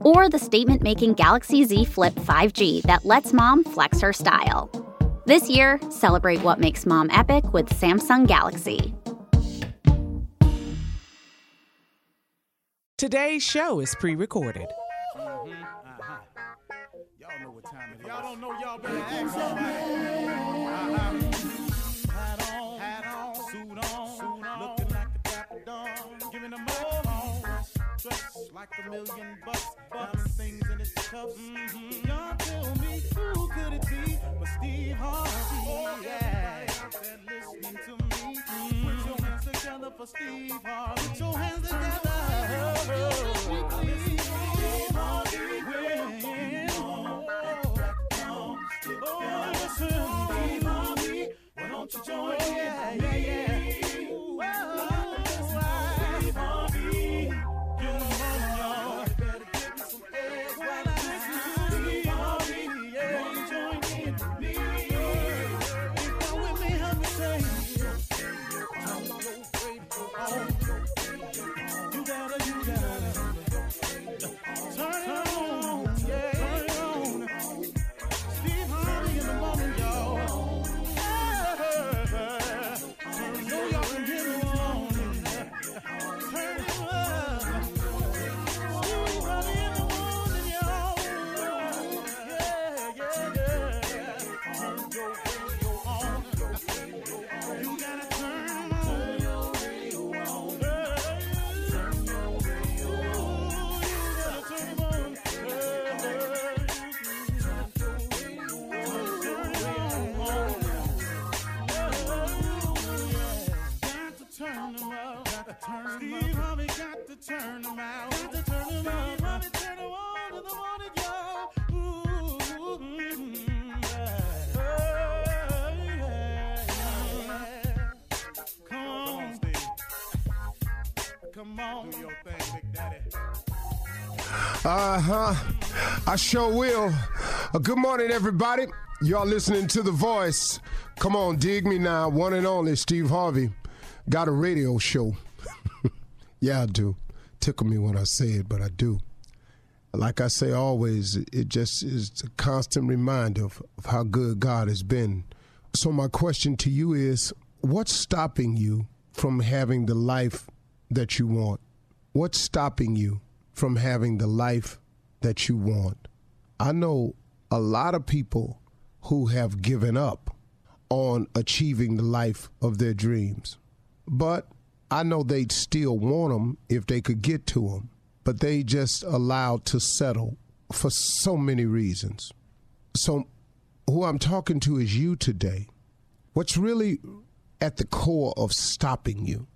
or the statement making Galaxy Z Flip 5G that lets mom flex her style. This year, celebrate what makes mom epic with Samsung Galaxy. Today's show is pre recorded. Mm-hmm. Uh-huh. Y'all know what time it is. Y'all don't know y'all better ask somebody. Like a million bucks, diamond things in its cuffs. Mm-hmm. Y'all tell me who could it be but Steve Harvey? Oh, yeah. There listening to me. Mm-hmm. Put your hands together for Steve Harvey. Put your hands together. Steve Harvey. When- Oh, listen, Steve Harvey. Why don't you join in? Yeah, yeah, yeah. Ooh, turn out. Got to turn them up, Harvey turn on in the morning. Ooh. Come on, do your thing, Big Daddy. Uh huh. I sure will. Uh, good morning, everybody. Y'all listening to The Voice. Come on, dig me now. One and only Steve Harvey. Got a radio show. yeah, I do. Tickle me when I say it, but I do. Like I say always, it just is a constant reminder of, of how good God has been. So, my question to you is what's stopping you from having the life that you want? What's stopping you from having the life that you want? I know a lot of people who have given up on achieving the life of their dreams. But I know they'd still want them if they could get to them. But they just allowed to settle for so many reasons. So, who I'm talking to is you today. What's really at the core of stopping you?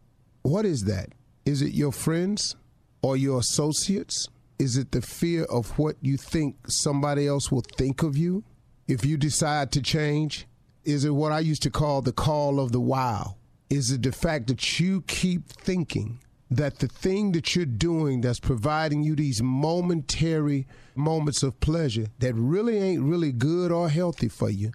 What is that? Is it your friends or your associates? Is it the fear of what you think somebody else will think of you if you decide to change? Is it what I used to call the call of the wow? Is it the fact that you keep thinking that the thing that you're doing that's providing you these momentary moments of pleasure that really ain't really good or healthy for you,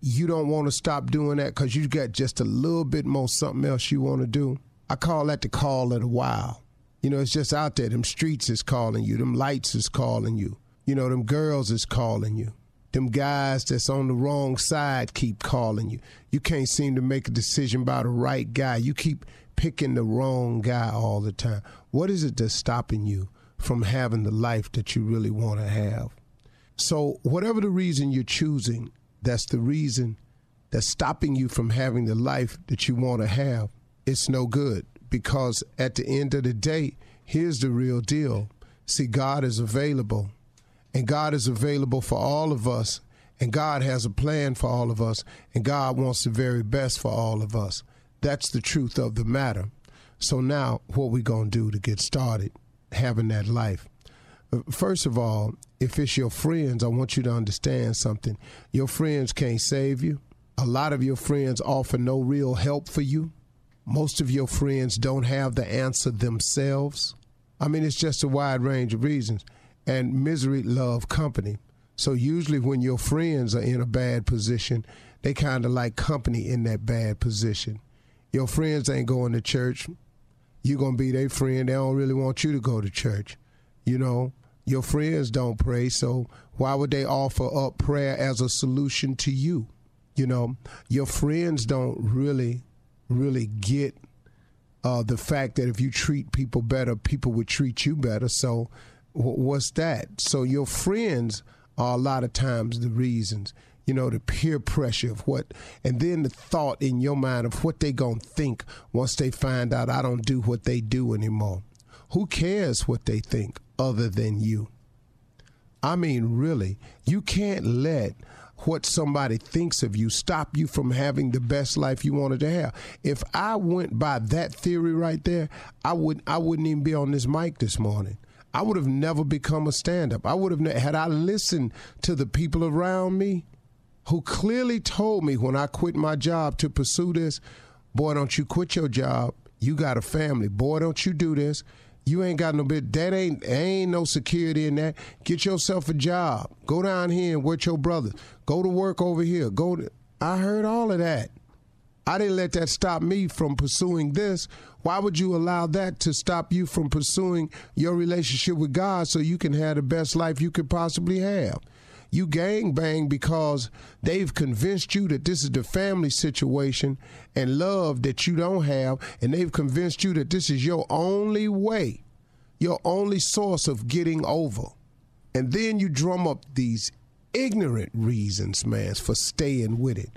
you don't want to stop doing that because you got just a little bit more something else you want to do? I call that the call of the wild. You know, it's just out there. Them streets is calling you. Them lights is calling you. You know, them girls is calling you. Them guys that's on the wrong side keep calling you. You can't seem to make a decision about the right guy. You keep picking the wrong guy all the time. What is it that's stopping you from having the life that you really want to have? So, whatever the reason you're choosing, that's the reason that's stopping you from having the life that you want to have. It's no good because at the end of the day, here's the real deal. See, God is available, and God is available for all of us, and God has a plan for all of us, and God wants the very best for all of us. That's the truth of the matter. So now, what we gonna do to get started having that life? Uh, First of all, if it's your friends, I want you to understand something. Your friends can't save you. A lot of your friends offer no real help for you. Most of your friends don't have the answer themselves. I mean, it's just a wide range of reasons. And misery love company. So usually when your friends are in a bad position, they kind of like company in that bad position. Your friends ain't going to church. You're going to be their friend. They don't really want you to go to church. You know, your friends don't pray, so why would they offer up prayer as a solution to you? You know, your friends don't really, really get uh, the fact that if you treat people better, people would treat you better. So, what's that? So, your friends are a lot of times the reasons. You know, the peer pressure of what, and then the thought in your mind of what they gonna think once they find out I don't do what they do anymore. Who cares what they think other than you? I mean, really, you can't let what somebody thinks of you stop you from having the best life you wanted to have. If I went by that theory right there, I would I wouldn't even be on this mic this morning. I would have never become a stand-up. I would have ne- had I listened to the people around me who clearly told me when I quit my job to pursue this, boy, don't you quit your job. You got a family. Boy, don't you do this. You ain't got no bit. That ain't ain't no security in that. Get yourself a job. Go down here and work your brothers. Go to work over here. Go. To, I heard all of that. I didn't let that stop me from pursuing this. Why would you allow that to stop you from pursuing your relationship with God so you can have the best life you could possibly have? You gang bang because they've convinced you that this is the family situation and love that you don't have, and they've convinced you that this is your only way, your only source of getting over. And then you drum up these ignorant reasons, man, for staying with it.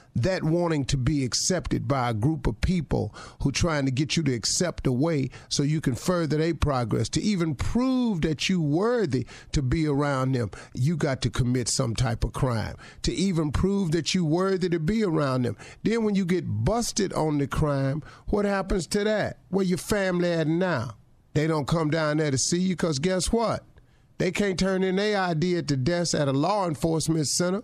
that wanting to be accepted by a group of people who trying to get you to accept a way so you can further their progress, to even prove that you worthy to be around them, you got to commit some type of crime. To even prove that you worthy to be around them. Then when you get busted on the crime, what happens to that? Where your family at now? They don't come down there to see you because guess what? They can't turn in their ID at the desk at a law enforcement center.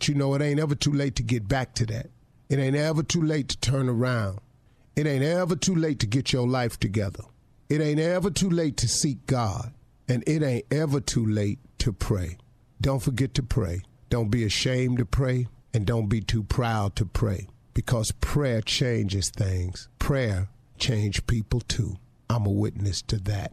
But you know, it ain't ever too late to get back to that. It ain't ever too late to turn around. It ain't ever too late to get your life together. It ain't ever too late to seek God. And it ain't ever too late to pray. Don't forget to pray. Don't be ashamed to pray. And don't be too proud to pray. Because prayer changes things. Prayer change people too. I'm a witness to that.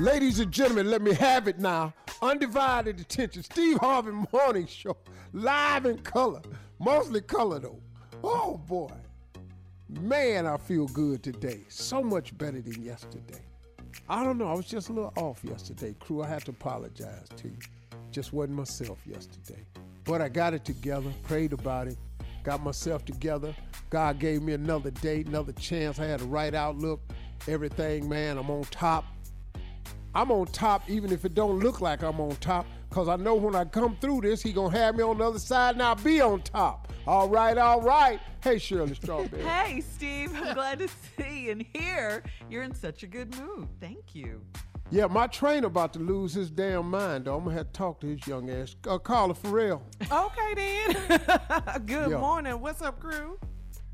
Ladies and gentlemen, let me have it now. Undivided attention. Steve Harvey Morning Show. Live in color. Mostly color, though. Oh, boy. Man, I feel good today. So much better than yesterday. I don't know. I was just a little off yesterday, crew. I have to apologize to you. Just wasn't myself yesterday. But I got it together, prayed about it, got myself together. God gave me another day, another chance. I had the right outlook. Everything, man, I'm on top. I'm on top even if it don't look like I'm on top because I know when I come through this, he going to have me on the other side and I'll be on top. All right, all right. Hey, Shirley Strawberry. Hey, Steve, I'm glad to see you and hear you're in such a good mood. Thank you. Yeah, my trainer about to lose his damn mind, though. I'm going to have to talk to his young ass. Uh, Carla Ferrell. Okay, then. Good Yeah. morning. What's up, crew?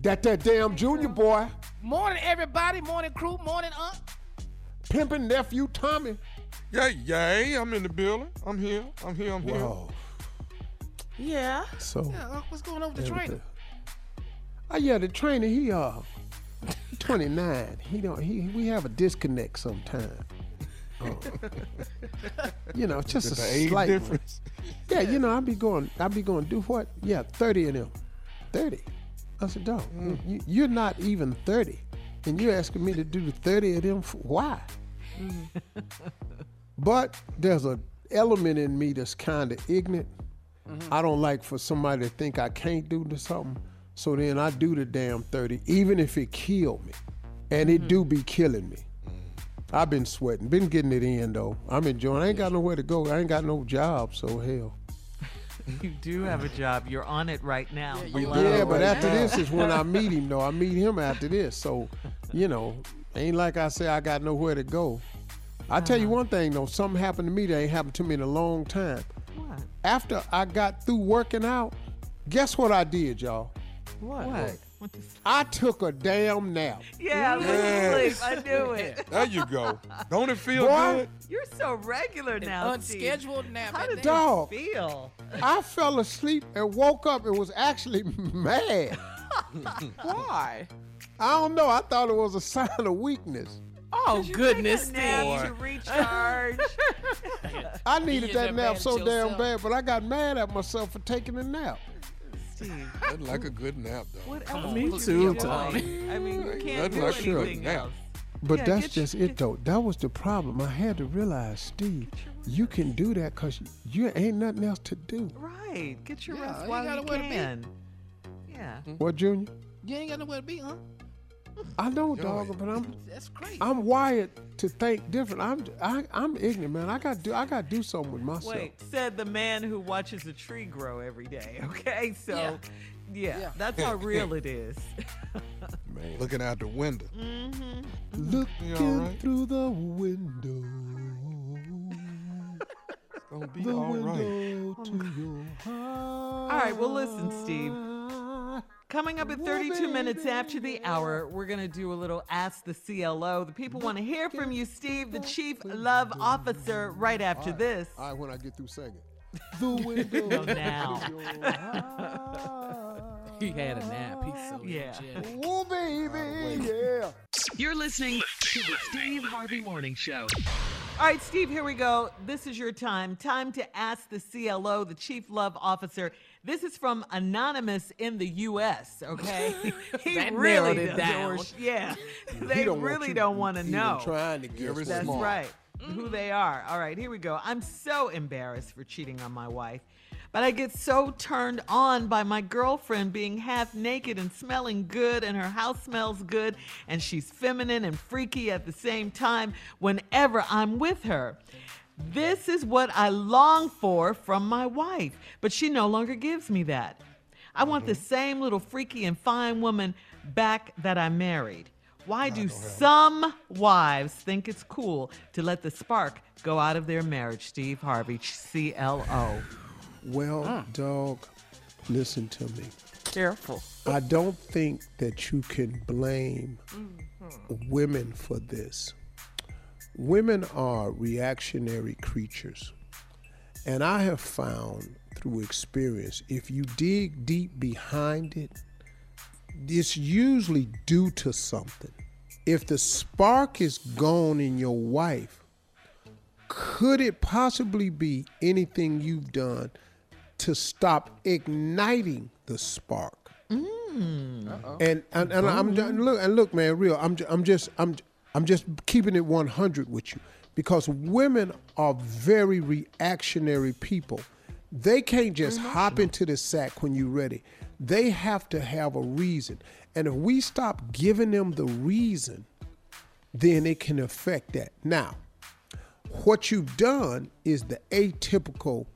That that damn junior boy, Morning, everybody. Morning, crew. Morning, Aunt. Pimping nephew Tommy. Yay, yay, I'm in the building. I'm here. I'm here. I'm here. Whoa. Yeah. So, Yeah, what's going on with the trainer? oh yeah, the trainer, he uh, 29. He don't. He we have a disconnect sometime. Uh, you know, just a The age slight one. difference. Yeah, you know, I be going, I be going do what? Yeah, 30 of them. 30. I said, dog, you, you're not even 30. And you're asking me to do the 30 of them. For, why? Mm-hmm. but there's a element in me that's kind of ignorant. Mm-hmm. I don't like for somebody to think I can't do something. So then I do the damn 30, even if it kill me. And it mm-hmm. do be killing me. Mm. I've been sweating, been getting it in though. I'm enjoying. I ain't got nowhere to go. I ain't got no job, so hell. You do have a job. You're on it right now. Yeah, you Hello. Yeah, but right after now. this is when I meet him though. I meet him after this. So, you know, ain't like I say I got nowhere to go. I tell you uh-huh. one thing though, something happened to me that ain't happened to me in a long time. What? After I got through working out, guess what I did, y'all? What? What? What the- I took a damn nap. Yeah, Yes. sleep. I knew it. There you go. Don't it feel Boy. good? You're so regular now, An Steve. unscheduled nap. How at did that. Dog. feel? I fell asleep and woke up and was actually mad. Why? I don't know. I thought it was a sign of weakness. Oh, oh You goodness, take a nap to recharge. I needed that that nap so damn yourself? bad, but I got mad at myself for taking a nap. Steve, Nothing like a good nap, though. what else Me would too, you be Tony. doing? I mean, you can't Nothing do like a anything nap. else. But Yeah, that's get just your- it, though. That was the problem. I had to realize, Steve, you can do that because you ain't nothing else to do. Right. Get your Yeah, rest you while gotta you wear the beat. can. Yeah. Hmm? What, Junior? You ain't got nowhere to be, huh? I know, Yo, dog, but I'm That's crazy. I'm wired to think different. I'm I, I'm ignorant, man. I got do I got to do something with myself. Wait, said the man who watches a tree grow every day. Okay, so yeah, Yeah. Yeah. that's how real it is. man. Looking out the window. Mm-hmm. Looking You all right? through the window, gonna be the all, right. To your heart. all right, well, listen, Steve. Coming up at 32 minutes after the hour, we're going to do a little Ask the CLO. The people want to hear from you, Steve, the Chief Love Officer, right after this. All right, when I get through singing. The window No, now. to your heart. He had a nap. He's so Yeah. energetic. Oh, baby, yeah. You're listening to the Steve Harvey Morning Show. All right, Steve, here we go. This is your time. Time to ask the CLO, the Chief Love Officer. This is from Anonymous in the U.S., okay? he That really narrowed it doesn't down. want- yeah. They don't want really you don't want to know. Trying to get That's smart. right. Who mm. they are. All right, here we go. I'm so embarrassed for cheating on my wife, but I get so turned on by my girlfriend being half naked and smelling good, and her house smells good, and she's feminine and freaky at the same time whenever I'm with her. This is what I long for from my wife, but she no longer gives me that. I want the mm-hmm. same little freaky and fine woman back that I married. Why do some wives think it's cool to let the spark go out of their marriage? Steve Harvey, CLO. Well, mm. dog, listen to me. Careful. I don't think that you can blame mm-hmm. women for this. Women are reactionary creatures. And I have found through experience, if you dig deep behind it, it's usually due to something. If the spark is gone in your wife, could it possibly be anything you've done to stop igniting the spark? Mm. And and, and I'm look and look, man, real. I'm I'm just I'm I'm just keeping it 100 with you because women are very reactionary people. They can't just mm-hmm. hop into the sack when you're ready. They have to have a reason. And if we stop giving them the reason, then it can affect that. Now, what you've done is the atypical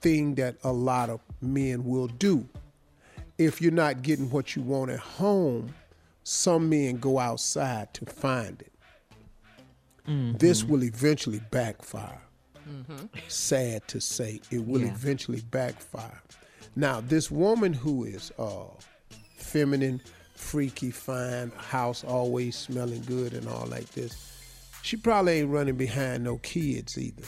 thing that a lot of men will do. If you're not getting what you want at home, some men go outside to find it. Mm-hmm. This will eventually backfire. Mm-hmm. Sad to say, it will Yeah. eventually backfire. Now, this woman who is uh, feminine, freaky, fine, house always smelling good, and all like this, she probably ain't running behind no kids either.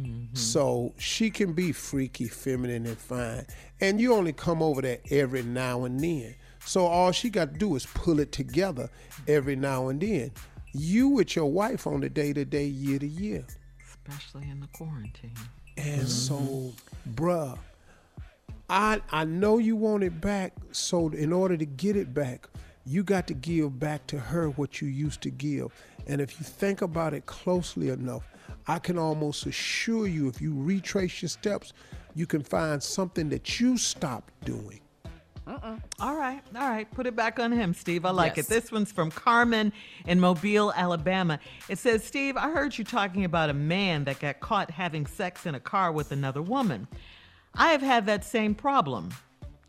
Mm-hmm. So she can be freaky, feminine, and fine. And you only come over there every now and then. So all she got to do is pull it together every now and then. You with your wife on the day to day, year to year. Especially in the quarantine. And mm-hmm. so, bruh, I I know you want it back. So in order to get it back, you got to give back to her what you used to give. And if you think about it closely enough, I can almost assure you, if you retrace your steps, you can find something that you stopped doing. All right, all right. Put it back on him, Steve. I like Yes. it. This one's from Carmen in Mobile, Alabama. It says, Steve, I heard you talking about a man that got caught having sex in a car with another woman. I have had that same problem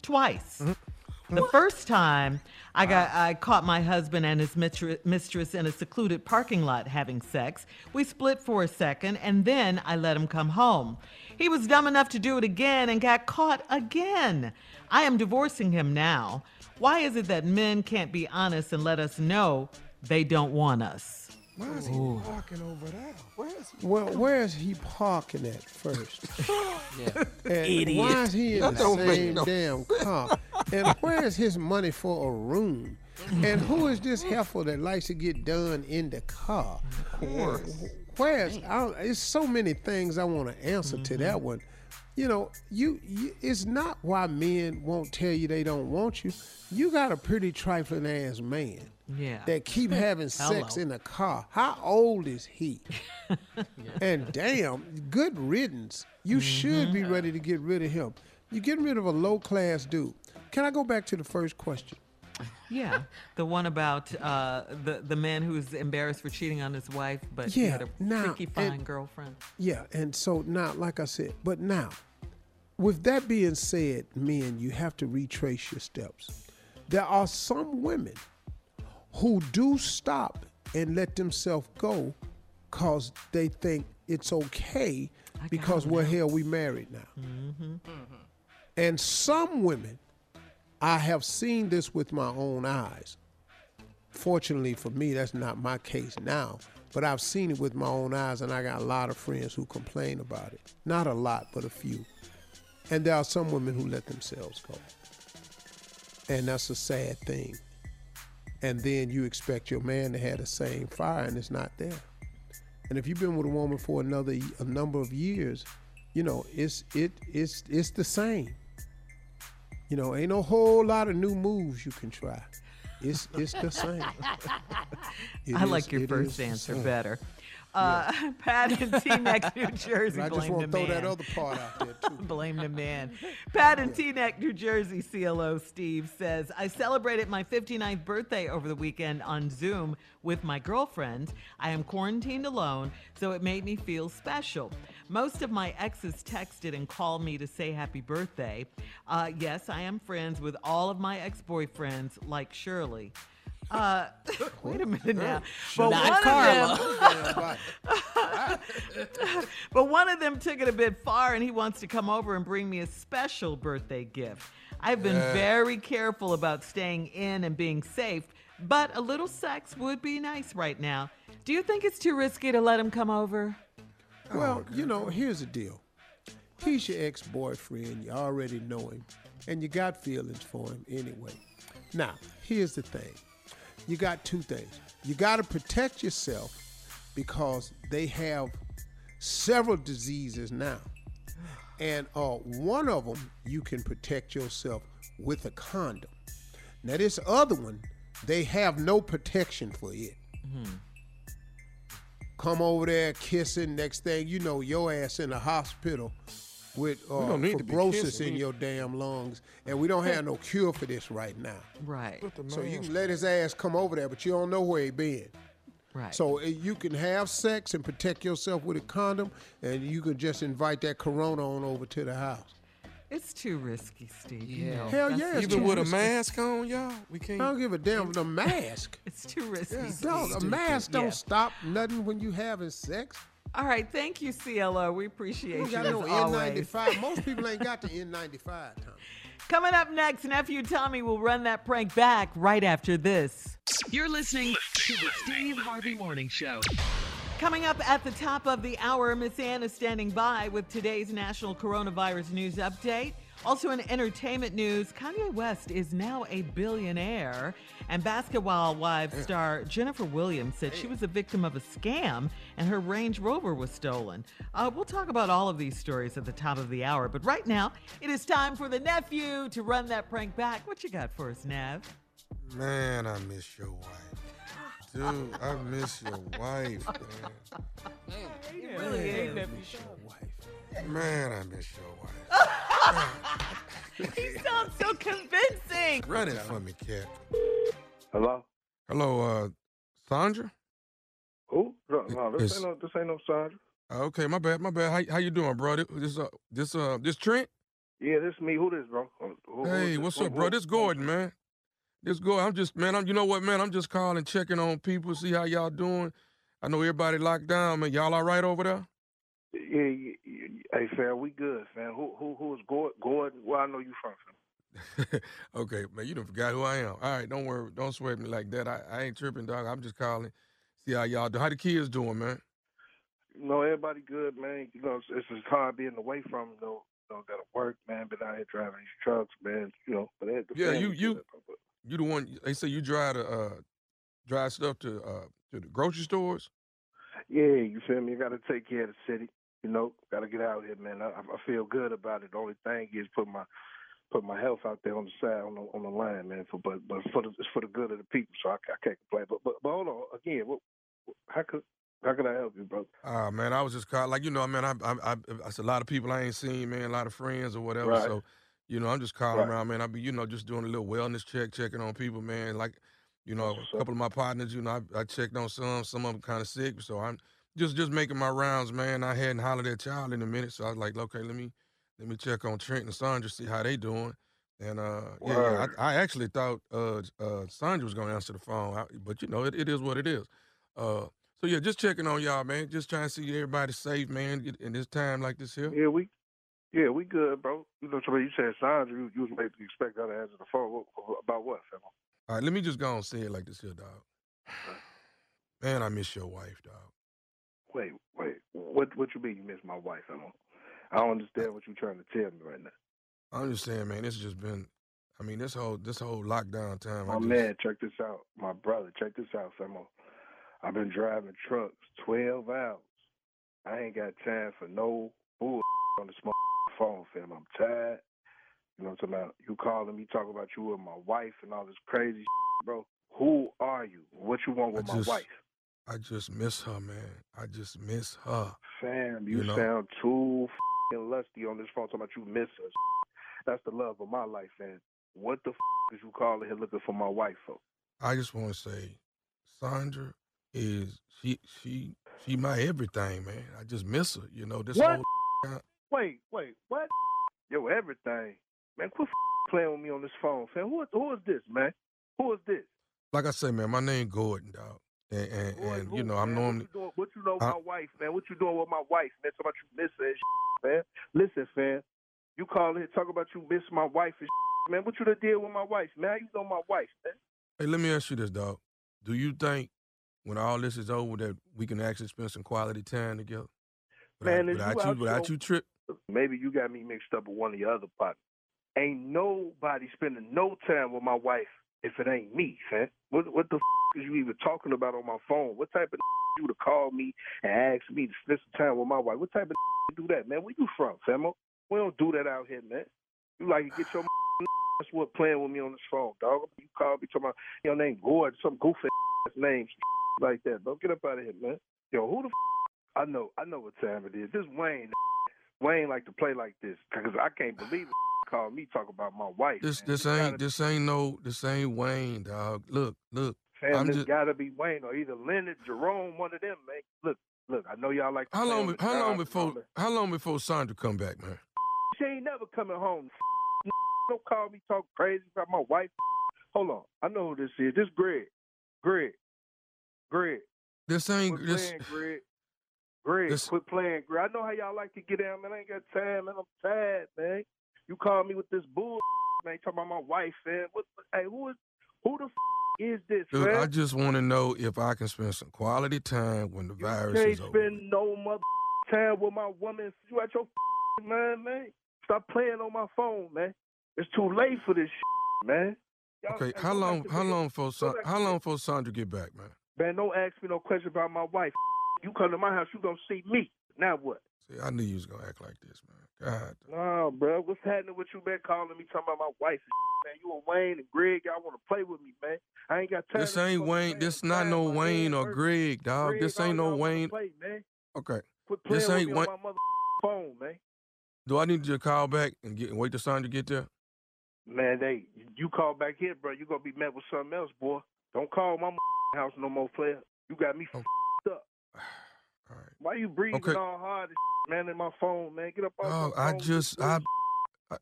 twice. Mm-hmm. The first time I got I caught my husband and his mistress in a secluded parking lot having sex. We split for a second and then I let him come home. He was dumb enough to do it again and got caught again. I am divorcing him now. Why is it that men can't be honest and let us know they don't want us? Why is he walking over there? Where is he? Well, where is he parking at first? And Idiot. Why is he in That the don't make same no damn car? And where is his money for a room? And who is this heifer that likes to get done in the car? Of course. Where's I don't, it's so many things I want to answer to Mm-hmm. that one. You know, you, you it's not why men won't tell you they don't want you. You got a pretty trifling ass man Yeah. that keep having sex in the car. How old is he? And damn, good riddance. You should be ready to get rid of him. You're getting rid of a low class dude. Can I go back to the first question? Yeah, the one about uh, the the man who's embarrassed for cheating on his wife, but he had a now, freaky fine and- girlfriend. Yeah, and so now, like I said, but now, with that being said, men, you have to retrace your steps. There are some women who do stop and let themselves go because they think it's okay because we're here, we married now. And some women, I have seen this with my own eyes. Fortunately for me, that's not my case now, but I've seen it with my own eyes, and I got a lot of friends who complain about it. Not a lot, but a few. And there are some women who let themselves go. And that's a sad thing. And then you expect your man to have the same fire, and it's not there. And if you've been with a woman for another a number of years, you know it's it it's it's the same. You know, ain't no whole lot of new moves you can try. It's it's the same. It I is- like your first answer better. Uh, Pat in Teaneck, New Jersey. I just want to throw that other part out there too. Blame the man. Pat in Teaneck, New Jersey, CLO Steve says, I celebrated my 59th birthday over the weekend on Zoom with my girlfriend. I am quarantined alone, so it made me feel special. Most of my exes texted and called me to say happy birthday. Uh, yes, I am friends with all of my ex boyfriends, like Shirley. Uh, wait a minute now. But Not one Carla. of them, but one of them took it a bit far and he wants to come over and bring me a special birthday gift. I've been very careful about staying in and being safe, but a little sex would be nice right now. Do you think it's too risky to let him come over? Well, you know, here's the deal. He's your ex-boyfriend. You already know him, and you got feelings for him anyway. Now, here's the thing. You got two things. You got to protect yourself because they have several diseases now. And uh, one of them, you can protect yourself with a condom. Now, this other one, they have no protection for it. Come over there kissing. Next thing you know, your ass in the hospital with uh, don't need fibrosis in your damn lungs, and we don't have no cure for this right now. Right, So you can let his ass come over there, but you don't know where he been. right. So uh, you can have sex and protect yourself with a condom, and you can just invite that corona on over to the house. It's too risky, Steve. You know, Hell yeah, the it's Even too with a mask on, y'all, we can't. I don't give a damn. With the mask. It's too risky. Steve. Dog, a mask don't stop nothing when you having sex. All right, thank you, CLO. We appreciate You you. got no always. N95. Most people ain't got the N95, Tom. Coming up next, nephew Tommy will run that prank back right after this. You're listening to the Steve Harvey Morning Show. Coming up at the top of the hour, Miss Ann is standing by with today's national coronavirus news update. Also in entertainment news, Kanye West is now a billionaire, and Basketball Wives star Jennifer Williams said she was a victim of a scam and her Range Rover was stolen. Uh, we'll talk about all of these stories at the top of the hour, but right now it is time for the nephew to run that prank back. What you got for us, Nav? Man, I miss your wife. Dude, I miss your wife, man. really is. Man, I miss your wife. He sounds so convincing. Run it for me, cat. Hello? Hello, uh, Sandra? Who? No, no this ain't no this ain't no Sandra. Okay, my bad, my bad. How, how you doing, bro? This uh this uh this Trent? Yeah, this me. Who this, bro? Who- who is Hey, this? what's Who- up, bro? who- This Gordon, man. This Gordon. I'm just man, I'm you know what, man? I'm just calling, checking on people, see how y'all doing. I know everybody locked down, man. Y'all all right over there? Yeah, yeah, yeah, hey, fam, we good, fam. Who who who is Gordon? Gordon? Where I know you from, fam? okay, man, you don't forgot who I am. All right, don't worry, don't sweat me like that. I, I ain't tripping, dog. I'm just calling, see how y'all do. How the kids doing, man? You know, everybody good, man. You know, it's, it's just hard being away from, you know, you know, gotta work, man. Been out here driving these trucks, man. You know, but the Yeah, you- you- good, you the one. They say you drive the uh, drive stuff to uh, to the grocery stores. Yeah, you feel me? You got to take care of the city. You know, got to get out here, man. I, I feel good about it. The only thing is put my put my health out there on the side on the on the line, man. For but but for the it's for the good of the people, so I, I can't complain. But but but hold on again. What, how could how could I help you, bro? Ah man, I was just called like you know, man. I, I, I, it's a lot of people I ain't seen, man. A lot of friends or whatever. Right. So, you know, I'm just calling Right. around, man. I be you know just doing a little wellness check, checking on people, man. Like, you know, a couple of my partners, you know, I, I checked on some. Some of them kind of sick, so I'm just just making my rounds, man. I hadn't hollered at y'all in a minute, so I was like, okay, let me let me check on Trent and Sandra, see how they doing. And uh, yeah, yeah I, I actually thought uh, uh, Sandra was gonna answer the phone, I- but you know, it, it is what it is. Uh, so yeah, just checking on y'all, man. Just trying to see everybody safe, man, in- in this time like this here. Yeah, we yeah we good, bro. You know, somebody you said signs you, you was maybe expect her to answer the phone about what, fam? All right, let me just go and say it like this here, dog. Man, I miss your wife, dog. Wait, wait. What what you mean you miss my wife? I don't I don't understand what you're trying to tell me right now. I'm just saying, man, it's just been. I mean, this whole this whole lockdown time. My just, man, check this out. My brother, check this out, Samo. I've been driving trucks 12 hours. I ain't got time for no bull on the small phone, fam. I'm tired. You know what I'm talking about? You calling me, talking about you with my wife and all this crazy bro. Who are you? What you want I with my just- wife? I just miss her, man. I just miss her. Fam, you, You know? sound too fing lusty on this phone talking about you miss us. That's the love of my life, man. What the f- is you calling here looking for my wife for? I just want to say, Sandra is she she she my everything, man. I just miss her. You know this What? whole. Wait, wait, what? Yo, everything. Man, quit playing with me on this phone, fam. Who, who is this, man? Who is this? Like I say, man, my name Gordon, dog, and and, and you know I'm man? normally. What you, doing, what you know with my wife, man? What you doing with my wife, man? Talking about you miss her and shit, man. Listen, fam. You call here talk about you miss my wife and shit, man. What you done did with my wife, man? How you know my wife, man? Hey, let me ask you this, dog. Do you think when all this is over that we can actually spend some quality time together? Man, without, is you without you, without you trip. Maybe you got me mixed up with one of your other partners. Ain't nobody spending no time with my wife if it ain't me, fam. What what the f- is you even talking about on my phone? What type of you to call me and ask me to spend some time with my wife? What type of do that, man? Where you from, famo? We don't do that out here, man. You like to get your that's what playing with me on this phone, dog. You call me talking about your name Gord, some goofy ass name like that. Don't get up out of here, man. Yo, who the f- I know, I know what time it is. This Wayne, Wayne like to play like this because I can't believe it. Call me talk about my wife. This man. this This ain't this ain't no this ain't Wayne, dog. Look look. Fam, I'm this just- gotta be Wayne or either Leonard, Jerome, one of them, man. Look, look, I know y'all like. How long? How long job and all before? How long before Sandra come back, man? She ain't never coming home. Don't call me talk crazy about my wife. Hold on, I know who this is. This Greg, Greg, Greg. This ain't this. Greg. Greg, this- quit playing, Greg. I know how y'all like to get down, man. I ain't got time, man. I'm tired, man. You call me with this bull, man. You talking about my wife, man. What? Hey, who is? Who the f- is this, Dude, man? I just want to know if I can spend some quality time when the virus is over. can't spend no mother time with my woman. You at your man, man. Stop playing on my phone, man. It's too late for this, man. Y'all- Okay, how long? How long for Go San- back to How long for Sandra get back, man? Man, don't ask me no question about my wife. You come to my house, you gonna see me. Now what? See, I knew you was gonna act like this, man. God, Nah, bro. What's happening with you, man? Calling me talking about my wife, man. You and Wayne and Greg, y'all want to play with me, man. I ain't got time. this ain't Wayne. This with not no Wayne or. Greg, dog. Greg, This ain't no Wayne. Play, man. Okay. Quit playing This with ain't me Wayne- on my mother phone, man. Do I need to call back and get and wait till Sandra get there? Man, they you call back here, bro. You gonna be met with something else, boy. Don't call my house no more, player. You got me Oh. All right. Why you breathing Okay. all hard, man, in my phone, man? Get up off my I phone. just I,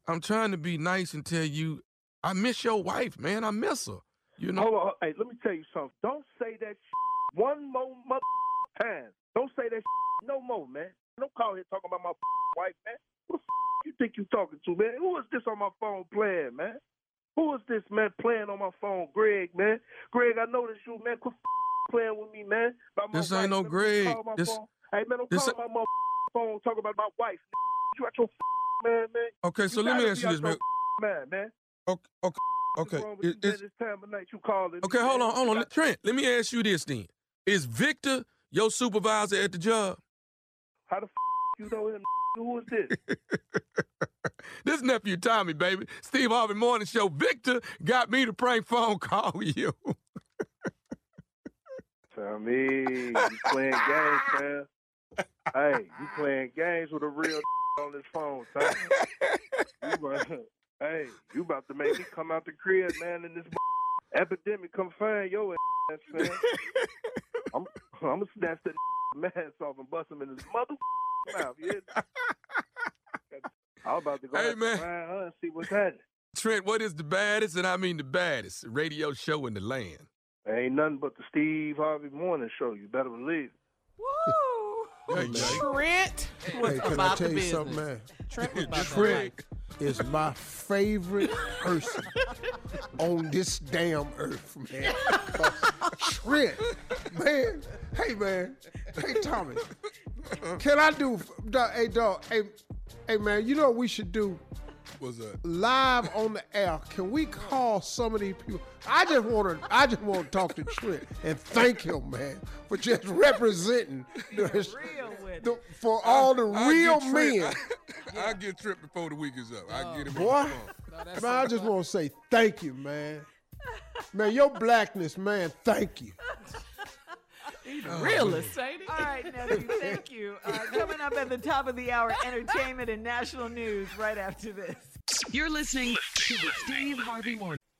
I'm trying to be nice and tell you I miss your wife, man. I miss her. You know. Hold on, hey, let me tell you something. Don't say that one more mother time. Don't say that no more, man. Don't call here talking about my wife, man. Who the you think you talking to, man? Who is this on my phone playing, man? Who is this man playing on my phone? Greg, man. Greg, I know this you, man. Quit playing with me, man. This ain't wife, no. Greg. This- phone. Hey, man, don't this call my mother phone talking about my wife. You at your man, man. Okay, so You let me ask you this, man. Man, man. Okay, okay. Okay, it- it's- this time of night? You calling? Okay, hold on, hold on. Trent, let me ask you this then. Is Victor your supervisor at the job? How the f- you know him? Who is this? This nephew Tommy, baby. Steve Harvey Morning Show. Victor got me to prank phone call you. Tell me, you playing games, man. hey, you playing games with a real on this phone, Tommy. You about- hey, you about to make me come out the crib, man, in this epidemic come find your ass, man. I'm, I'm gonna snatch that mask off and bust him in his mother mouth. Yeah. I'm about to go Hey, man. to and see what's happening. Trent, what is the baddest, and I mean the baddest, radio show in the land? Ain't nothing but the Steve Harvey Morning Show. You better believe. Woo! Hey, Trent was Hey, can I about tell the you business. something, man? Trent was about the Trent is my favorite person on this damn earth, man. 'Cause Trent, man. Hey, man. Hey, Tommy. Can I do? dog, Hey, dog. Hey, hey, man. You know what we should do? What's that? Live on the air. Can we call some of these people? I just want to. I just want to talk to Trent and thank him, man, for just representing the, Real with the- for all the I'll real get men. I'll get Trent before the week is up. I'll get him Boy, on the phone. man, I just want to say thank you, man. Man, your blackness, man, thank you. Realist, ain't he? All right, nephew, thank you. Uh, coming up at the top of the hour, entertainment and national news right after this. You're listening to the Steve Harvey Morning.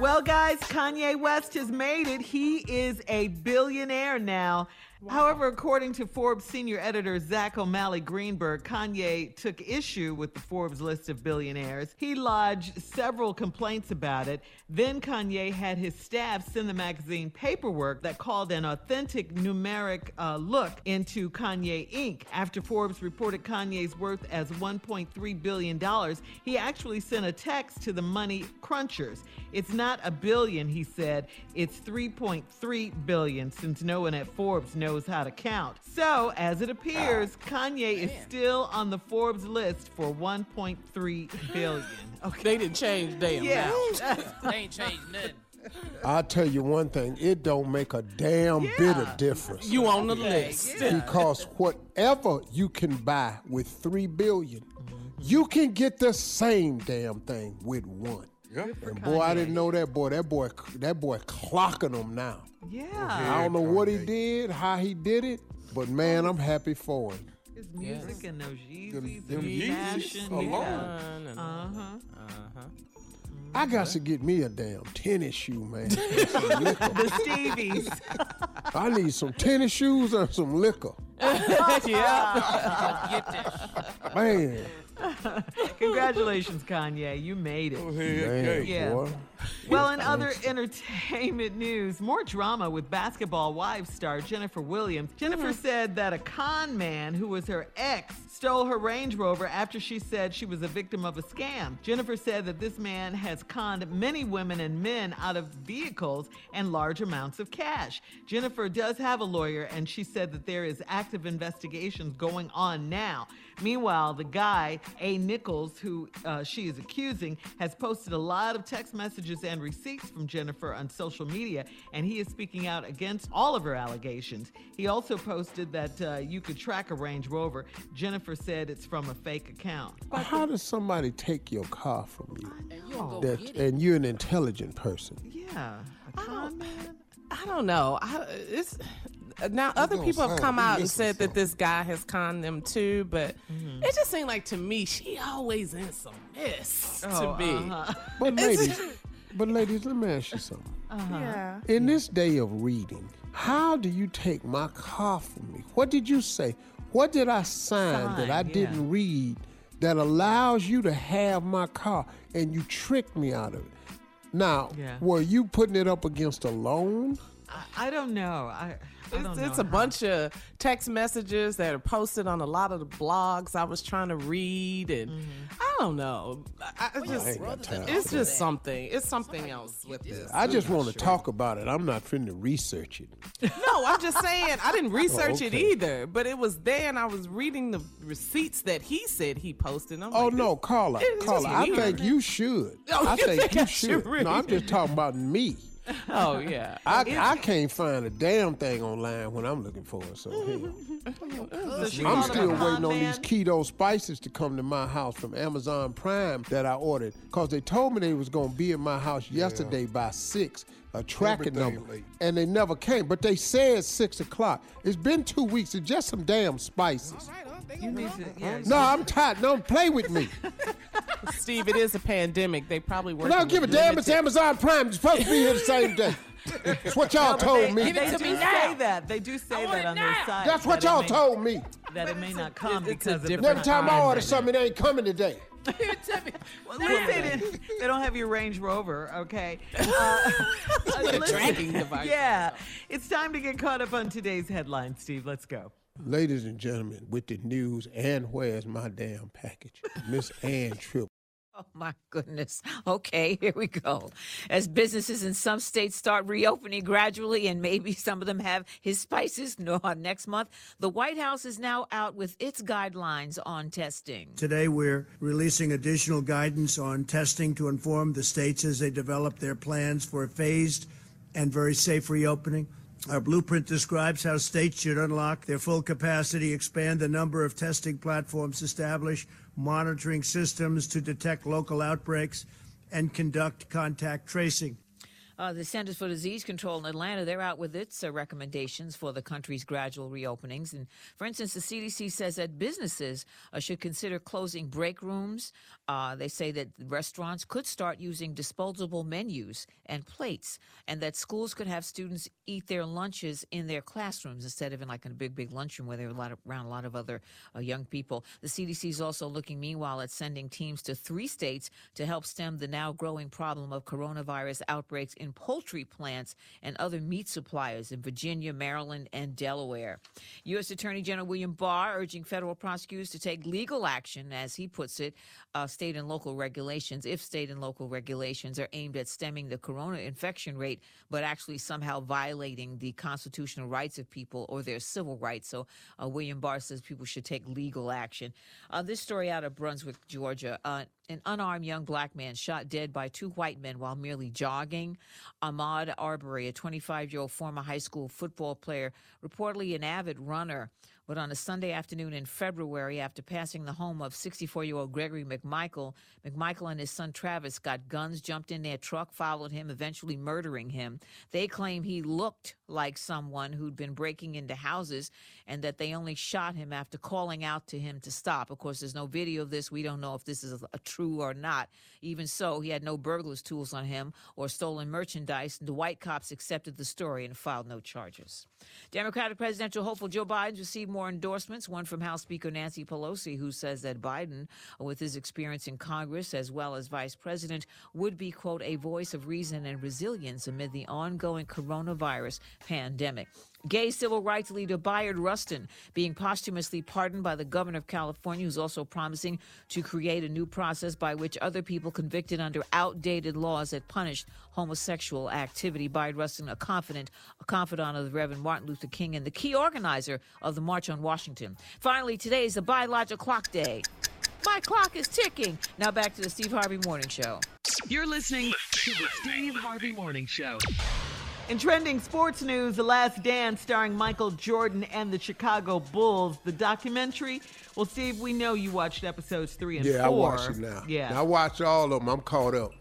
Well, guys, Kanye West has made it. He is a billionaire now. However, according to Forbes senior editor Zack O'Malley Greenburg, Kanye took issue with the Forbes list of billionaires. He lodged several complaints about it. Then Kanye had his staff send the magazine paperwork that called an authentic numeric uh, look into Kanye Inc. After Forbes reported Kanye's worth as $1.3 billion, he actually sent a text to the money crunchers. It's not a billion, he said. It's 3.3 billion, since no one at Forbes knows how to count. So, as it appears, Kanye is still on the Forbes list for 1.3 billion. Okay. They didn't change damn Yeah. They ain't changed nothing. I'll tell you one thing, it don't make a damn bit of difference. You on the list. Because whatever you can buy with three billion, you can get the same damn thing with one. Yeah. And boy, I didn't know that boy. That boy, that boy clocking them now. Yeah. I don't know what he did, how he did it, but man, I'm happy for him. His music and those Yeezys Them- them the Yeezys fashion. alone. Yeah. Uh Uh-huh. I got to get me a damn tennis shoe, man. The Stevies. I need some tennis shoes and some liquor. yeah. Get that. Man, Congratulations, Kanye. You made it. Oh, heck, man, hey. Yeah. boy. Well, in other entertainment news, more drama with Basketball Wives star Jennifer Williams. Jennifer said that a con man who was her ex stole her Range Rover after she said she was a victim of a scam. Jennifer said that this man has conned many women and men out of vehicles and large amounts of cash. Jennifer does have a lawyer, and she said that there is active investigations going on now. Meanwhile, the guy, A. Nichols, who uh, she is accusing, has posted a lot of text messages and receipts from Jennifer on social media, and he is speaking out against all of her allegations. He also posted that uh, you could track a Range Rover. Jennifer said it's from a fake account. How does somebody take your car from you? And That, and you're an intelligent person. Yeah, a con man. I don't know. I, it's now other people have come out and said that this guy has conned them too, but Mm-hmm. it just seemed like to me she always in some mess Oh, to me. uh-huh. But ladies, but ladies, let me ask you something. Uh-huh. Yeah. In this day of reading, how do you take my car from me? What did you say? What did I sign, that I yeah. didn't read that allows you to have my car and you tricked me out of it? Now, Yeah. were you putting it up against a loan? I, I don't know. I, I don't It's, it's a how- bunch of text messages that are posted on a lot of the blogs I was trying to read, and Mm-hmm. I don't know. I, I just, ain't got it's for just something. It's something else with this. I just want to talk about it. I'm not finna research it. No, I'm just saying I didn't research it okay. either, but it was there, and I was reading the receipts that he said he posted. and I'm Oh like, no, Carla, it's Carla, just I think you should. Oh, I you think think you I should should. No, I'm just talking about me. Oh yeah. I, I can't find a damn thing online when I'm looking for it. So hell. So I'm still waiting on these keto spices to come to my house from Amazon Prime that I ordered because they told me they was gonna be in my house yesterday by six, a tracking Everything number, late. and they never came. But they said six o'clock. It's been two weeks. It's just some damn spices. You need to, yeah. No, I'm tired. Don't play with me. Steve, it is a pandemic. They probably work. I don't give a damn. It's Amazon Prime. It's supposed to be here the same day. That's what y'all No, told they, me. They to do me say now. that. They do say that it on their now. site. That's what that y'all may- told me. That it may not come it's because of the different Every time I order something, it ain't coming today. Well, at they, don't have your Range Rover, okay? Uh, listen- tracking device. Yeah. It's time to get caught up on today's headlines, Steve. Let's go. Ladies and gentlemen, with the news, and where's my damn package? Miss Ann Tripp. Oh my goodness. Okay, here we go. As businesses in some states start reopening gradually, and maybe some of them have his spices no, next month, the White House is now out with its guidelines on testing. Today, we're releasing additional guidance on testing to inform the states as they develop their plans for a phased and very safe reopening. Our blueprint describes how states should unlock their full capacity, expand the number of testing platforms, establish monitoring systems to detect local outbreaks, and conduct contact tracing. Uh, the Centers for Disease Control in Atlanta, they're out with its uh, recommendations for the country's gradual reopenings. And for instance, the CDC says that businesses uh, should consider closing break rooms. Uh, they say that restaurants could start using disposable menus and plates, and that schools could have students eat their lunches in their classrooms instead of in like a big, big lunchroom where they're a lot of, around a lot of other uh, young people. The CDC is also looking, meanwhile, at sending teams to three states to help stem the now growing problem of coronavirus outbreaks poultry plants and other meat suppliers in Virginia, Maryland, and Delaware. U.S. Attorney General William Barr urging federal prosecutors to take legal action, as he puts it, uh, state and local regulations, if state and local regulations are aimed at stemming the corona infection rate, but actually somehow violating the constitutional rights of people or their civil rights. So uh, William Barr says people should take legal action. Uh, this story out of Brunswick, Georgia. An unarmed young black man shot dead by two white men while merely jogging. Ahmaud Arbery, a 25 year old former high school football player, reportedly an avid runner, but on a Sunday afternoon in February, after passing the home of 64 year old Gregory McMichael, McMichael and his son Travis got guns, jumped in their truck, followed him, eventually murdering him. They claim he looked like someone who'd been breaking into houses and that they only shot him after calling out to him to stop. Of course, there's no video of this. We don't know if this is a, a true or not. Even so, he had no burglar's tools on him or stolen merchandise, and the white cops accepted the story and filed no charges. Democratic presidential hopeful Joe Biden received more endorsements. One from House Speaker Nancy Pelosi, who says that Biden, with his experience in Congress as well as vice president, would be, quote, a voice of reason and resilience amid the ongoing coronavirus pandemic. Gay civil rights leader Bayard Rustin being posthumously pardoned by the governor of California, who's also promising to create a new process by which other people convicted under outdated laws that punish homosexual activity. Bayard Rustin, a confident, a confidant of the Reverend Martin Luther King and the key organizer of the March on Washington. Finally, today is the biological clock day. My clock is ticking. Now back to the Steve Harvey Morning Show. You're listening to the Steve Harvey Morning Show. In trending sports news, The Last Dance starring Michael Jordan and the Chicago Bulls, the documentary. Well, Steve, we know you watched episodes three and Yeah, I watch it now. Yeah. I watch all of them. I'm caught up.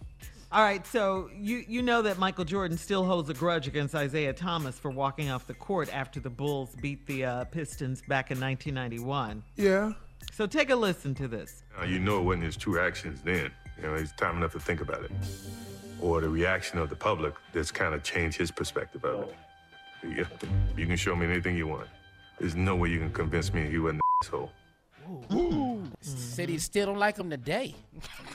All right, so you you know that Michael Jordan still holds a grudge against Isaiah Thomas for walking off the court after the Bulls beat the uh, Pistons back in 1991. Yeah. So take a listen to this. Uh, you know it wasn't his true actions then. You know, it's time enough to think about it. Or the reaction of the public that's kind of changed his perspective of it. You, you can show me anything you want. There's no way you can convince me he wasn't an asshole. Said he still don't like him today.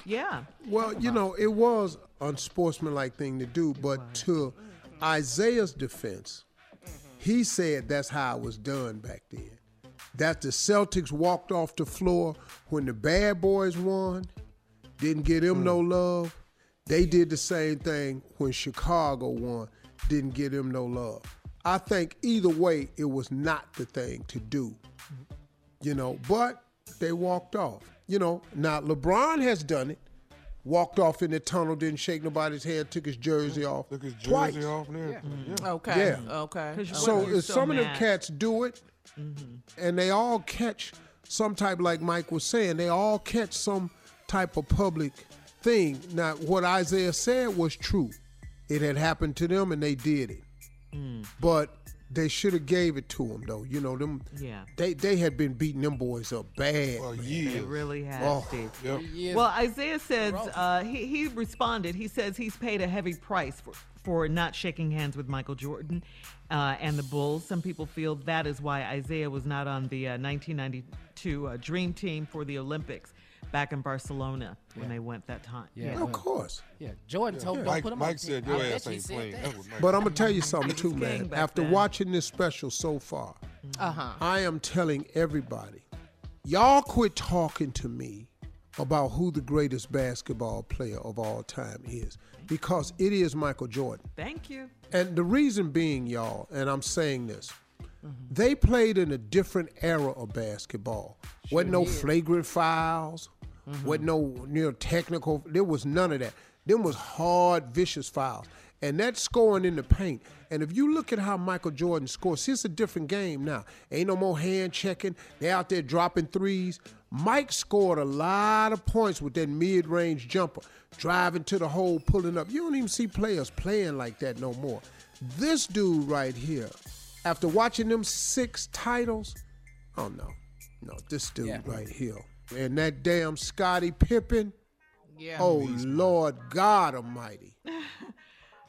Yeah. Well, you know, it was unsportsmanlike thing to do, but to Isaiah's defense, he said that's how it was done back then. That the Celtics walked off the floor when the bad boys won, didn't get him no hmm. love. They did the same thing when Chicago won, didn't get him no love. I think either way, it was not the thing to do you know, but they walked off. You know, now LeBron has done it. Walked off in the tunnel, didn't shake nobody's hand, took his jersey off. Took his jersey off and everything, yeah. Okay. Yeah. Okay. 'Cause you So if so some of them cats do it, mm-hmm. and they all catch some type, like Mike was saying, they all catch some type of public thing. Now, what Isaiah said was true. It had happened to them, and they did it. But they should have gave it to them, though. You know them. Yeah. They they had been beating them boys up bad. For man. years. It really has, Oh, Steve. Yep. Yes. Well, Isaiah says uh, he, he responded. He says he's paid a heavy price for, for not shaking hands with Michael Jordan uh, and the Bulls. Some people feel that is why Isaiah was not on the uh, 1992 uh, Dream Team for the Olympics back in Barcelona when they went that time. Yeah. Of course. yeah, Jordan told him Mike, don't put him Mike on said the team. your I ass you ain't said playing. that. That's what Mike But I'm gonna tell you something too, man. back After then. watching this special so far, Uh-huh. I am telling everybody, y'all quit talking to me about who the greatest basketball player of all time is, because it is Michael Jordan. Thank you. And the reason being, y'all, and I'm saying this, Mm-hmm. they played in a different era of basketball. wasn't no flagrant fouls, Mm-hmm. no near technical. There was none of that. Them was hard, vicious fouls. And that scoring in the paint. And if you look at how Michael Jordan scores, see, it's a different game now. Ain't no more hand checking. They out there dropping threes. Mike scored a lot of points with that mid-range jumper, driving to the hole, pulling up. You don't even see players playing like that no more. This dude right here, after watching them six titles, oh no, no, this dude Yeah. right here, and that damn Scottie Pippen. Yeah. Oh Lord God Almighty!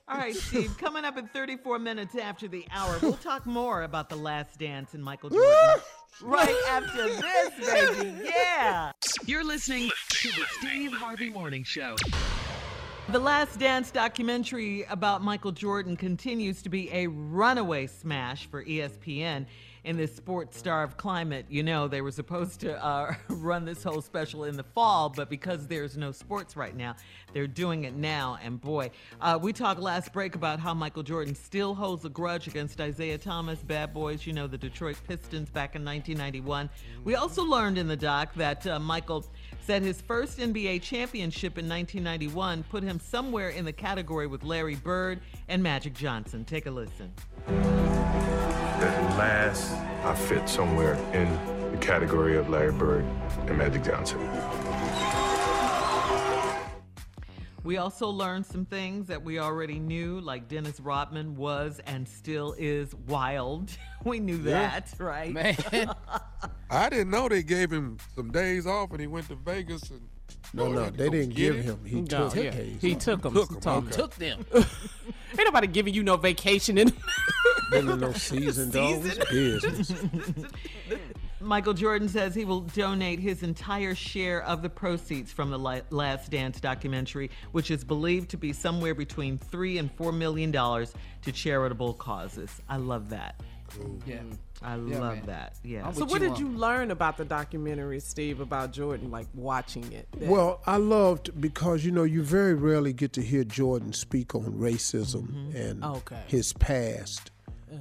All right, Steve, coming up in 34 minutes after the hour, we'll talk more about The Last Dance and Michael Jordan. right after this, baby. Yeah. You're listening to the Steve Harvey Morning Show. The Last Dance documentary about Michael Jordan continues to be a runaway smash for ESPN in this sports starved climate. You know, they were supposed to uh, run this whole special in the fall, but because there's no sports right now, they're doing it now. And boy, uh, we talked last break about how Michael Jordan still holds a grudge against Isaiah Thomas, Bad Boys, you know, the Detroit Pistons back in 1991. We also learned in the doc that uh, Michael said his first NBA championship in 1991 put him somewhere in the category with Larry Bird and Magic Johnson. Take a listen. At last, I fit somewhere in the category of Larry Bird and Magic Johnson. We also learned some things that we already knew, like Dennis Rodman was and still is wild. We knew Yeah. that, right? Man, I didn't know they gave him some days off and he went to Vegas and No, Boy, no, they didn't give it. him. He No, took yeah. days He took them. Took 'em, Tom. okay. took them. Ain't nobody giving you no vacation in. Been in no season, dog. Business. Michael Jordan says he will donate his entire share of the proceeds from the Last Dance documentary, which is believed to be somewhere between three and four million dollars to charitable causes. I love that. Yeah. I Yeah, love man. that. Yeah. So what you did on- you learn about the documentary, Steve, about Jordan, like watching it? that- Well, I loved because you know you very rarely get to hear Jordan speak on racism and Okay. his past,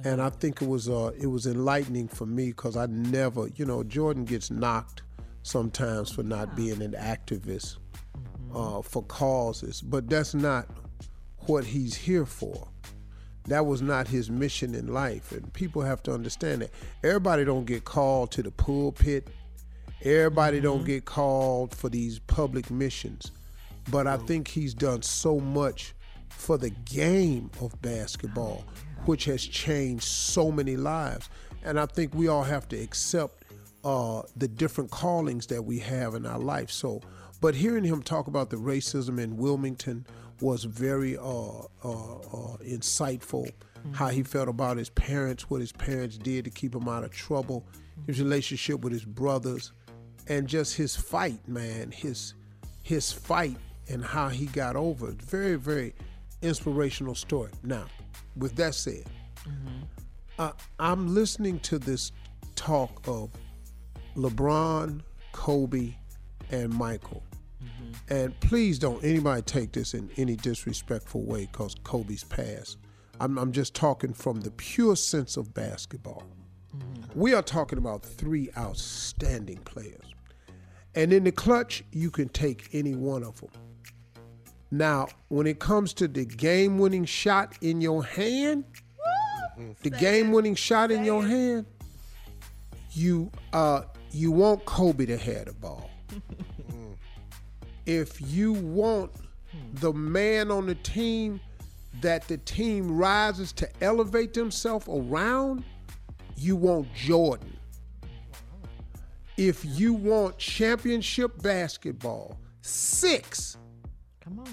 and I think it was uh it was enlightening for me because I never you know Jordan gets knocked sometimes for not being an activist uh, for causes, but that's not what he's here for. That was not his mission in life, and people have to understand that. Everybody don't get called to the pulpit. Everybody don't get called for these public missions, but I think he's done so much for the game of basketball, which has changed so many lives. And I think we all have to accept uh, the different callings that we have in our life. So, but hearing him talk about the racism in Wilmington was very uh, uh, uh, insightful. How he felt about his parents, what his parents did to keep him out of trouble, his relationship with his brothers, and just his fight, man. His his fight and how he got over it. Very, very inspirational story. Now, with that said, uh, I'm listening to this talk of LeBron, Kobe, and Michael. And please don't anybody take this in any disrespectful way because Kobe's passed. I'm, I'm just talking from the pure sense of basketball. We are talking about three outstanding players. And in the clutch, you can take any one of them. Now, when it comes to the game winning shot in your hand, the game winning shot in your hand, you uh you want Kobe to have the ball. if you want the man on the team that the team rises to elevate themselves around, you want Jordan. If you want championship basketball, six,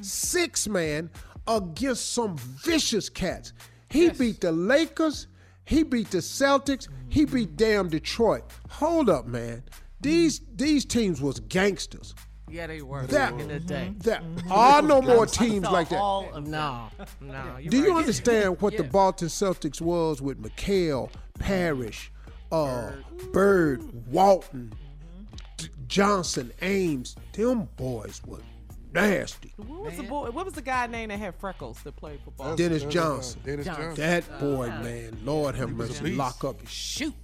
six man against some vicious cats. He beat the Lakers, he beat the Celtics, he beat damn Detroit. Hold up, man. These these teams was gangsters. Yeah, they were That back in the day. that mm-hmm. are no more teams like that. all of no, no. Do you understand what the Yeah. Boston Celtics was with McHale, Parish, uh, Bird, Walton, D- Johnson, Ainge? Them boys were nasty. What was the boy? What was the guy name that had freckles that played football? Dennis Johnson. Dennis Johnson. That uh, boy, uh, man, Lord have was a mercy, lock up, and shoot.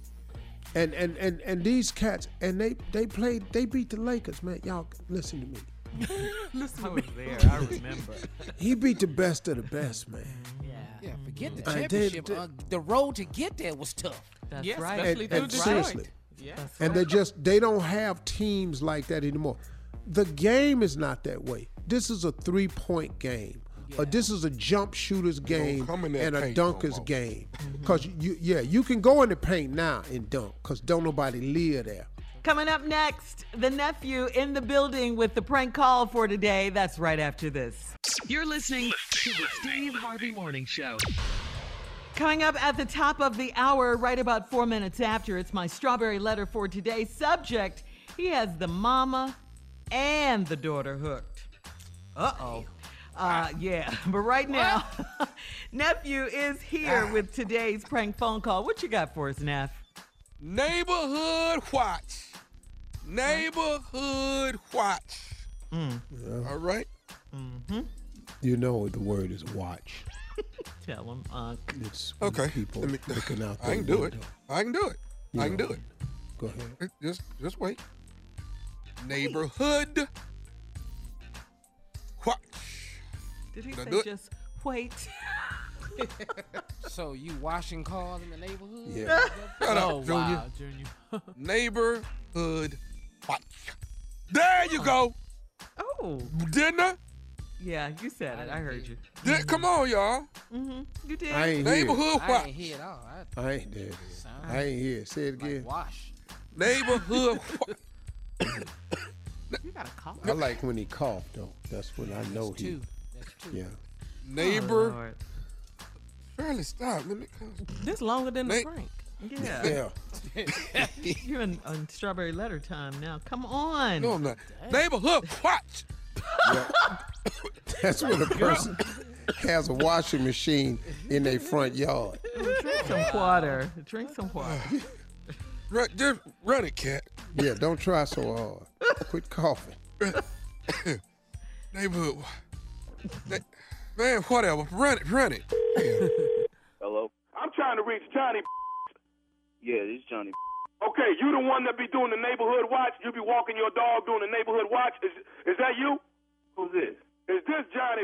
And and and and these cats, and they they played, they beat the Lakers, man. Y'all listen to me. Listen I was there. I remember. He beat the best of the best, man. Yeah, Yeah. forget the I did- championship. uh, the road to get there was tough. That's Yes, right. especially And- and Detroit. seriously. Yeah. and they just they don't have teams like that anymore. The game is not that way. This is a three point game. Or this is a jump shooters game come in that and a paint no dunkers more. game. Cause you yeah you can go in the paint now and dunk because don't nobody live there. Coming up next, the nephew in the building with the prank call for today. That's right after this. You're listening to the Steve Harvey Morning Show. Coming up at the top of the hour, right about four minutes after, it's my strawberry letter for today. Subject He has the mama and the daughter hooked. Uh oh. Uh, yeah, but right now, nephew is here with today's prank phone call. What you got for us, Neff? Neighborhood watch. Neighborhood watch. All right. Mm-hmm. You know the word is watch. Tell him, Unc. It's Okay. people Let me- looking out I can do it. window. I can do it. You I can know. do it. Go ahead. It- Just, just wait. Neighborhood watch. Did he Did say do it? just wait? So you washing cars in the neighborhood? Yeah. Shut Oh, up, Junior. wow, Junior. Neighborhood watch. There you go. Oh, Didn't I? yeah, you said it. I heard you. Did, come on, y'all. Mm-hmm. You did. I ain't here. Neighborhood I ain't hear it all. I, I ain't there. sound I ain't here. Say it again. like wash. Neighborhood. You got a call. I like when he coughed though. That's when I know That's he. Two. Yeah. Neighbor. Oh, Lord. Fairly stop. Let me. come. This longer than the Na- prank. Yeah. You're in, on strawberry letter time now. Come on. No, I'm not. Neighborhood watch. That's when a person has a washing machine in their front yard. Drink some water. Drink some water. Run, just run it, cat. Yeah, don't try so hard. Quit coughing. Neighborhood. wa- Na- Man, whatever. Run it, run it. Hello. I'm trying to reach Johnny. Yeah, this is Johnny. Okay, you the one that be doing the neighborhood watch. You be walking your dog doing the neighborhood watch. Is is that you? Who's this? Is this Johnny?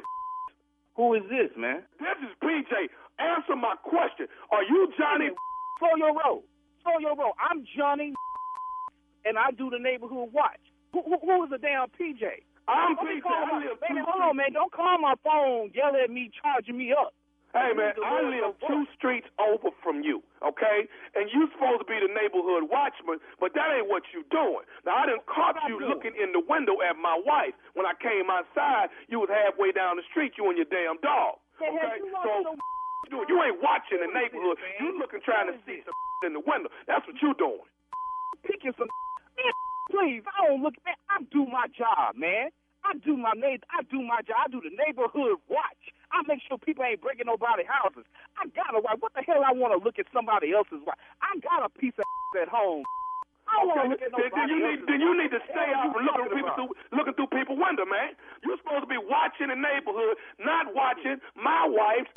Who is this, man? This is PJ. Answer my question. Are you Johnny? Slow your roll. Slow your roll. I'm Johnny, and I do the neighborhood watch. Who, who, who is the damn PJ? I'm Don't I live Baby, hold on, man. Don't call my phone, yell at me, charging me up. Hey man, I live two streets over from you, okay? And you're supposed to be the neighborhood watchman, but that ain't what you're doing. Now I didn't caught you looking in the window at my wife when I came outside. You was halfway down the street, you and your damn dog. Okay, so watching you, doing? you ain't watching the neighborhood. You looking trying to see some in the window. That's what you're doing. picking some man, please. I don't look man, I do my job, man. I do my neighbor I do my job. I do the neighborhood watch. I make sure people ain't breaking nobody's houses. I got a wife. What the hell I want to look at somebody else's wife? I got a piece of at home. I don't want to look at nobody then you need then you need to stay out from looking people through looking through people window, man. You're supposed to be watching the neighborhood, not watching my wife's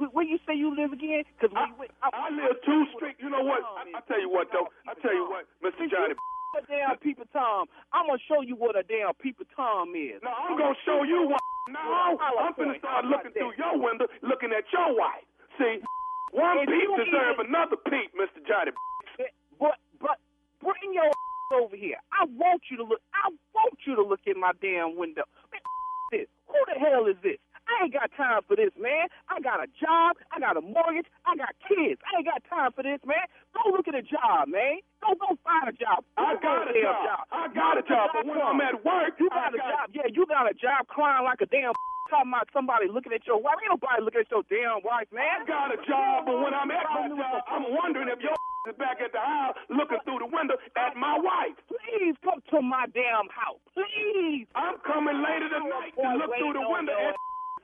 Where, you say you live again? Because I, I live two streets. You know what? I, I tell you what, though. I tell you what, Mr. Johnny. A damn peeper tom. I'm gonna show you what a damn peeper tom is. No, I'm gonna show you what. No, I'm gonna start looking through your window, looking at your wife. See, one If peep deserve even- another peep, Mr. Johnny. Eh, but but bring your over here. I want you to look. I want you to look in my damn window. Man, this. Who the hell is this? I ain't got time for this, man. I got a job. I got a mortgage. I got kids. I ain't got time for this, man. Go look at a job, man. Go go find a job. I Go got a damn job. I got a job, but when I'm at work, you I got a job. Yeah, you got a job crying like a damn talking about somebody looking at your wife. Ain't nobody looking at your damn wife, man. I got a job, but when I'm at my job, I'm wondering if your is back at the house looking through the window at my wife. Please come to my damn house. Please. I'm coming later tonight to look through the window at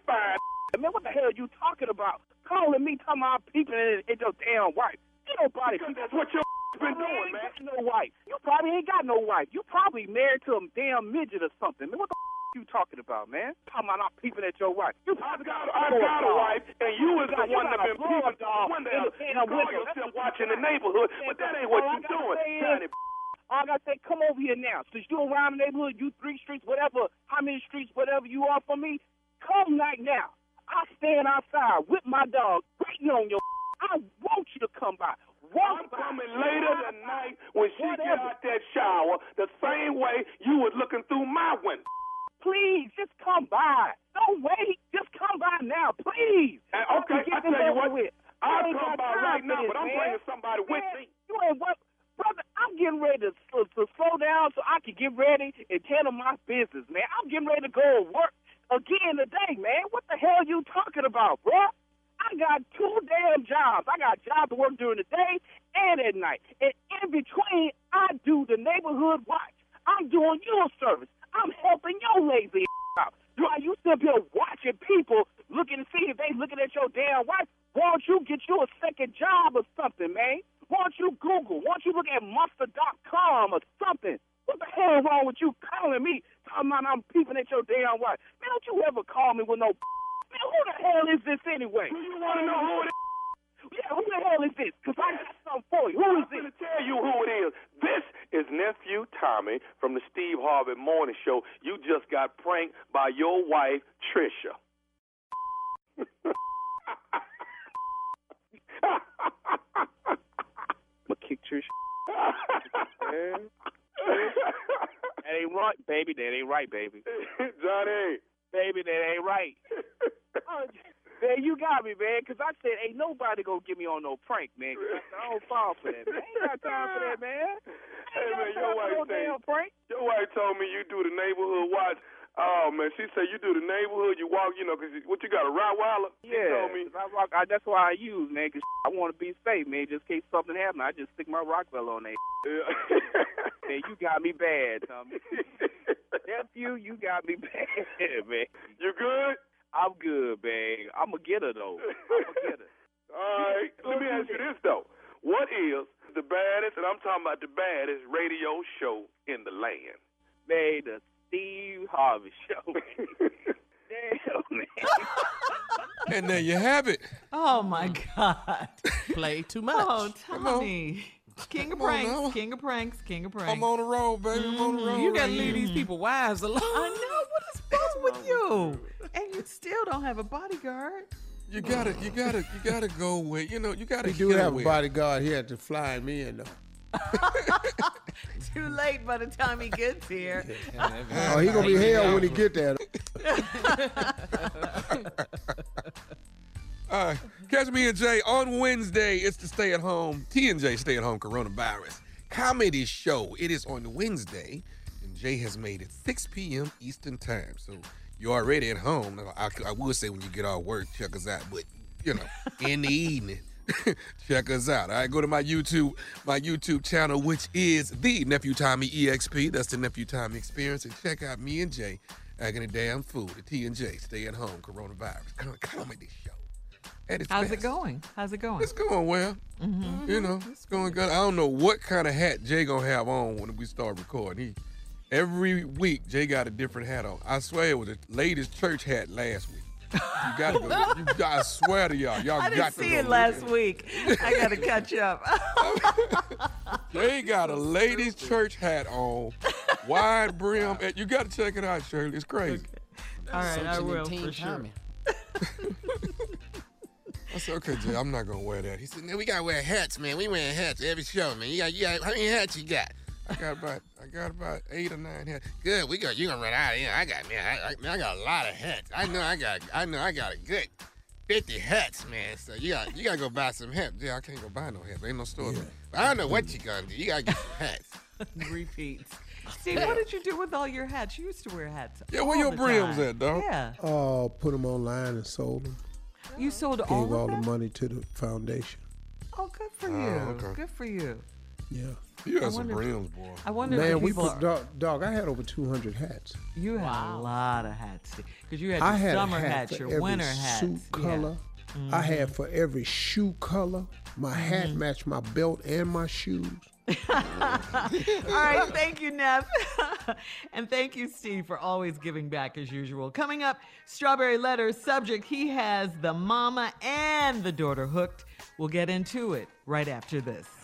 fine. Man, what the hell are you talking about? Calling me, talking about peeping at, at your damn wife. Ain't nobody. Because that's what your been doing, man. Got no wife. You probably ain't got no wife. You probably married to a damn midget or something. Man, what the you talking about, man? Talking about not peeping at your wife. You I got, I got a wife, and you is the You one that been peeping blow-up through the dog in the You call yourself watching the neighborhood, but that ain't what you doing, Johnny. All I gotta say, come over here now. Since you around the neighborhood, you three streets, whatever, how many streets, whatever you are from me, come right now. I stand outside with my dog, waiting on your. I want you to come by. Walk I'm coming later tonight when she get out that shower, the same way you was looking through my window. Please, just come by. Don't wait. Just come by now, please. And okay, I tell you what, with. I'll come by right now, this, but I'm man. bringing somebody with me. You ain't what, brother? I'm getting ready to, to, to slow down so I can get ready and handle my business, man. I'm getting ready to go to work again today, man. What the hell you talking about, bro? I got two damn jobs. I got jobs to work during the day and at night. And in between, I do the neighborhood watch. I'm doing your service. I'm helping your lazy out. While you sit up here watching people looking to see if they looking at your damn wife, why don't you get you a second job or something, man? Why don't you Google? Why don't you look at Monster.com or something? What the hell is wrong with you calling me talking about I'm peeping at your damn wife? Man, don't you ever call me with no Man, who the hell is this anyway? Do you want to know who it is? Yeah, who the hell is this? Because I got something for you. Who is I'm this? going to tell you who it is. This is nephew Tommy from the Steve Harvey Morning Show. You just got pranked by your wife, Trisha. I'ma kick Trish. That ain't right, baby. That ain't right, baby. Johnny. Baby, that ain't right. Oh, man, you got me, man. Because I said, ain't nobody gonna get me on no prank, man. I, I don't fall for that, man. Ain't got time for that, man. Hey, man, your no wife, damn say, prank. your wife told me you do the neighborhood watch. Oh man, she said you do the neighborhood. You walk, you know, 'cause what you got a Rottweiler? She Yeah, told me. I rock, I, that's why I use, man, 'cause I want to be safe, man. Just in case something happen, I just stick my Rockwell on there. man, you got me bad, Tommy. Nephew, you got me bad, man. You good? I'm good, man. I'm a getter, though. I'm a getter. All right. Let me ask you this though: What is the baddest, and I'm talking about the baddest radio show in the land? Man, the Steve Harvey Show. Damn, man. And there you have it. Oh my mm. God. Play too much. Oh, Tommy. King of Come on pranks, king of pranks, king of pranks. I'm on the road, baby. I'm on the mm-hmm. road. You gotta leave these mm. people wives alone. I know what is wrong with you, and you still don't have a bodyguard. You gotta, you gotta, you gotta go with, you know, you gotta. We do hit 'em have a with. bodyguard here to fly me in, though. Too late by the time he gets here. Oh, he gonna be hell when he get there. All right. Uh, catch me and Jay on Wednesday. It's the stay at home, T and J stay at home coronavirus comedy show. It is on Wednesday, and Jay has made it 6 p.m. Eastern time. So you're already at home. Now, I, I would say when you get off work, check us out, but you know, in the evening. Check us out. All right, go to my YouTube, my YouTube channel, which is the Nephew Tommy EXP. That's the Nephew Tommy Experience, and check out me and Jay acting a damn fool. The T and J stay at home coronavirus comedy show. How's best. it going? How's it going? It's going well. Mm-hmm. You know, it's going good. I don't know what kind of hat Jay gonna have on when we start recording. He every week Jay got a different hat on. I swear it was the latest church hat last week. You gotta go. You, I swear to y'all, y'all I got didn't to see go it last at week. I got to catch up. They got a ladies' church hat on, wide brim. and You got to check it out, Shirley. It's crazy. All right, I will for sure. Tommy. I said, okay, Jay, I'm not gonna wear that. He said, man, we gotta wear hats, man. We wearing hats every show, man. You got, you got, how many hats you got? I got about, I got about eight or nine hats. Good, we got, you gonna run out of here. I got, man, I, I, man, I got a lot of hats. I know I got, I know I got a good 50 hats, man. So you got, you gotta go buy some hats. Yeah, I can't go buy no hats. Ain't no store. But I don't know what you gonna do. You gotta get some hats. Repeats. Steve, what did you do with all your hats? You used to wear hats. Yeah, where all your the brims time. at, dog? Yeah. Oh, put them online and sold them. You sold Gave all all the money to the foundation. Oh, good for Oh, you. okay. Good for you. Yeah. You I had some wonder- brims, boy. I wonder if Man, the we people put are- dog, dog. I had over 200 hats. You had a lot of hats because you had your I had summer hat hats, for your every winter hats. suit Yeah. color. I had for every shoe color. My hat Mm-hmm. matched my belt and my shoes. All right, thank you, Neff. and thank you, Steve, for always giving back as usual. Coming up, Strawberry Letter subject he has the mama and the daughter hooked. We'll get into it right after this.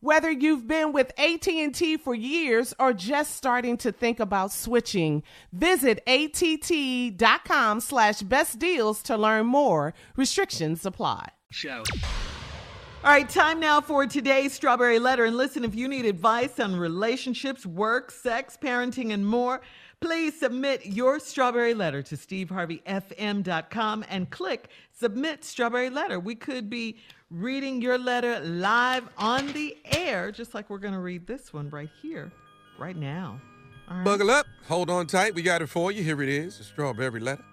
Whether you've been with AT&T for years or just starting to think about switching, visit att.com slash best deals to learn more. Restrictions apply. Show. All right, time now for today's Strawberry Letter. And listen, if you need advice on relationships, work, sex, parenting, and more, please submit your Strawberry Letter to steveharveyfm.com and click Submit Strawberry Letter. We could be reading your letter live on the air, just like we're going to read this one right here, right now. Right. Buckle up. Hold on tight. We got it for you. Here it is. The strawberry letter.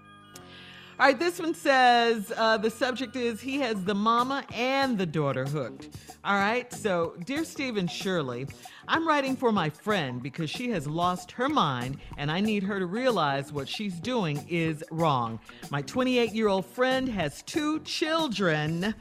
All right, this one says uh, the subject is he has the mama and the daughter hooked. All right, so dear Stephen Shirley, I'm writing for my friend because she has lost her mind and I need her to realize what she's doing is wrong. My 28 year old friend has two children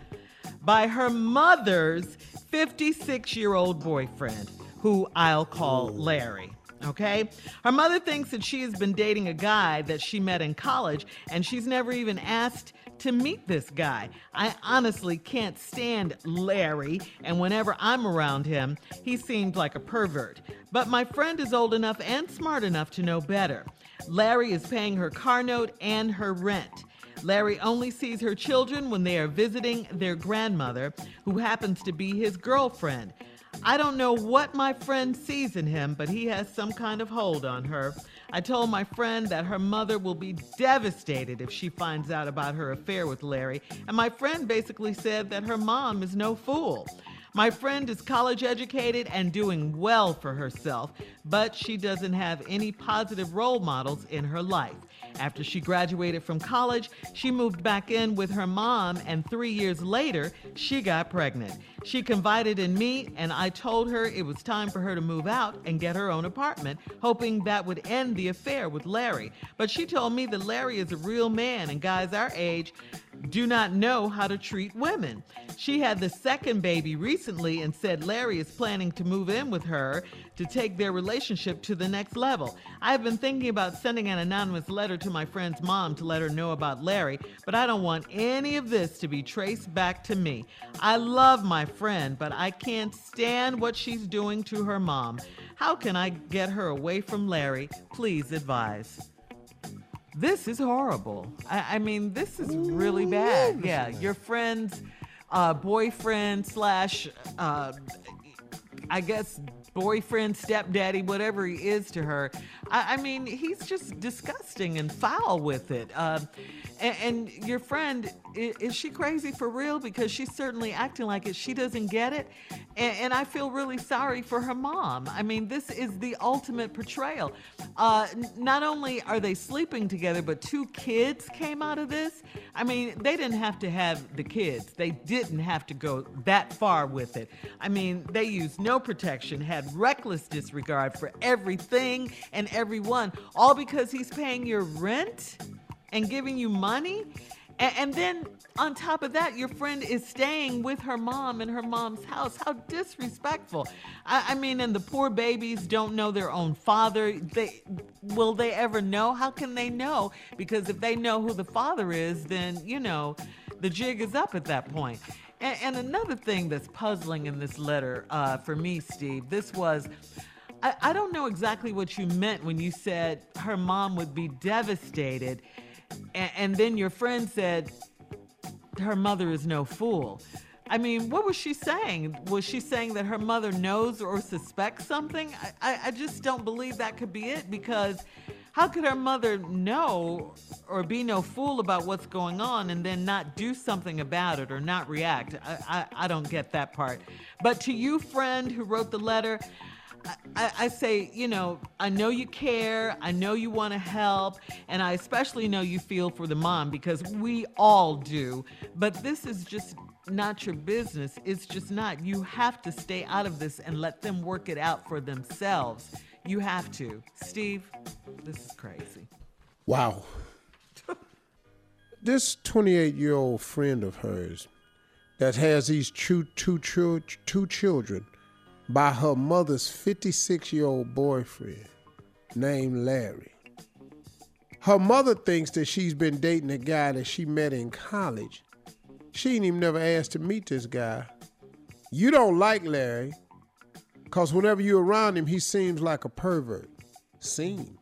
by her mother's 56 year old boyfriend, who I'll call Larry. Okay? Her mother thinks that she has been dating a guy that she met in college, and she's never even asked to meet this guy. I honestly can't stand Larry, and whenever I'm around him, he seems like a pervert. But my friend is old enough and smart enough to know better. Larry is paying her car note and her rent. Larry only sees her children when they are visiting their grandmother, who happens to be his girlfriend. I don't know what my friend sees in him, but he has some kind of hold on her. I told my friend that her mother will be devastated if she finds out about her affair with Larry, and my friend basically said that her mom is no fool. My friend is college educated and doing well for herself, but she doesn't have any positive role models in her life. After she graduated from college, she moved back in with her mom, and three years later, she got pregnant. She confided in me, and I told her it was time for her to move out and get her own apartment, hoping that would end the affair with Larry. But she told me that Larry is a real man, and guys our age do not know how to treat women. She had the second baby recently and said Larry is planning to move in with her to take their relationship to the next level. I've been thinking about sending an anonymous letter to my friend's mom to let her know about Larry, but I don't want any of this to be traced back to me. I love my friend, but I can't stand what she's doing to her mom. How can I get her away from Larry? Please advise. This is horrible. I, I mean, this is really bad. Yeah, your friend's uh, boyfriend slash, uh, I guess, boyfriend, stepdaddy, whatever he is to her. I, I mean, he's just disgusting and foul with it. Uh, and, and your friend, is, is she crazy for real? Because she's certainly acting like it. She doesn't get it. And, and I feel really sorry for her mom. I mean, this is the ultimate portrayal. Uh, not only are they sleeping together, but two kids came out of this. I mean, they didn't have to have the kids, they didn't have to go that far with it. I mean, they used no protection, had reckless disregard for everything and everyone, all because he's paying your rent and giving you money. And, then on top of that, your friend is staying with her mom in her mom's house. How disrespectful. I, I mean, and the poor babies don't know their own father. They will they ever know? How can they know? Because if they know who the father is, then you know, the jig is up at that point. And, and another thing that's puzzling in this letter uh, for me, Steve, this was. I, I don't know exactly what you meant when you said her mom would be devastated. And, and then your friend said her mother is no fool. I mean, what was she saying? Was she saying that her mother knows or suspects something? I, I, I just don't believe that could be it because how could her mother know or be no fool about what's going on and then not do something about it or not react? I, I, I don't get that part. But to you, friend who wrote the letter, I, I say, you know, I know you care, I know you want to help, and I especially know you feel for the mom because we all do. But this is just not your business. It's just not. You have to stay out of this and let them work it out for themselves. You have to. Steve, this is crazy. Wow. this 28 year old friend of hers that has these two, two, two children by her mother's 56 year old boyfriend named Larry. Her mother thinks that she's been dating a guy that she met in college. She ain't even never asked to meet this guy. You don't like Larry because whenever you're around him, he seems like a pervert. Seems.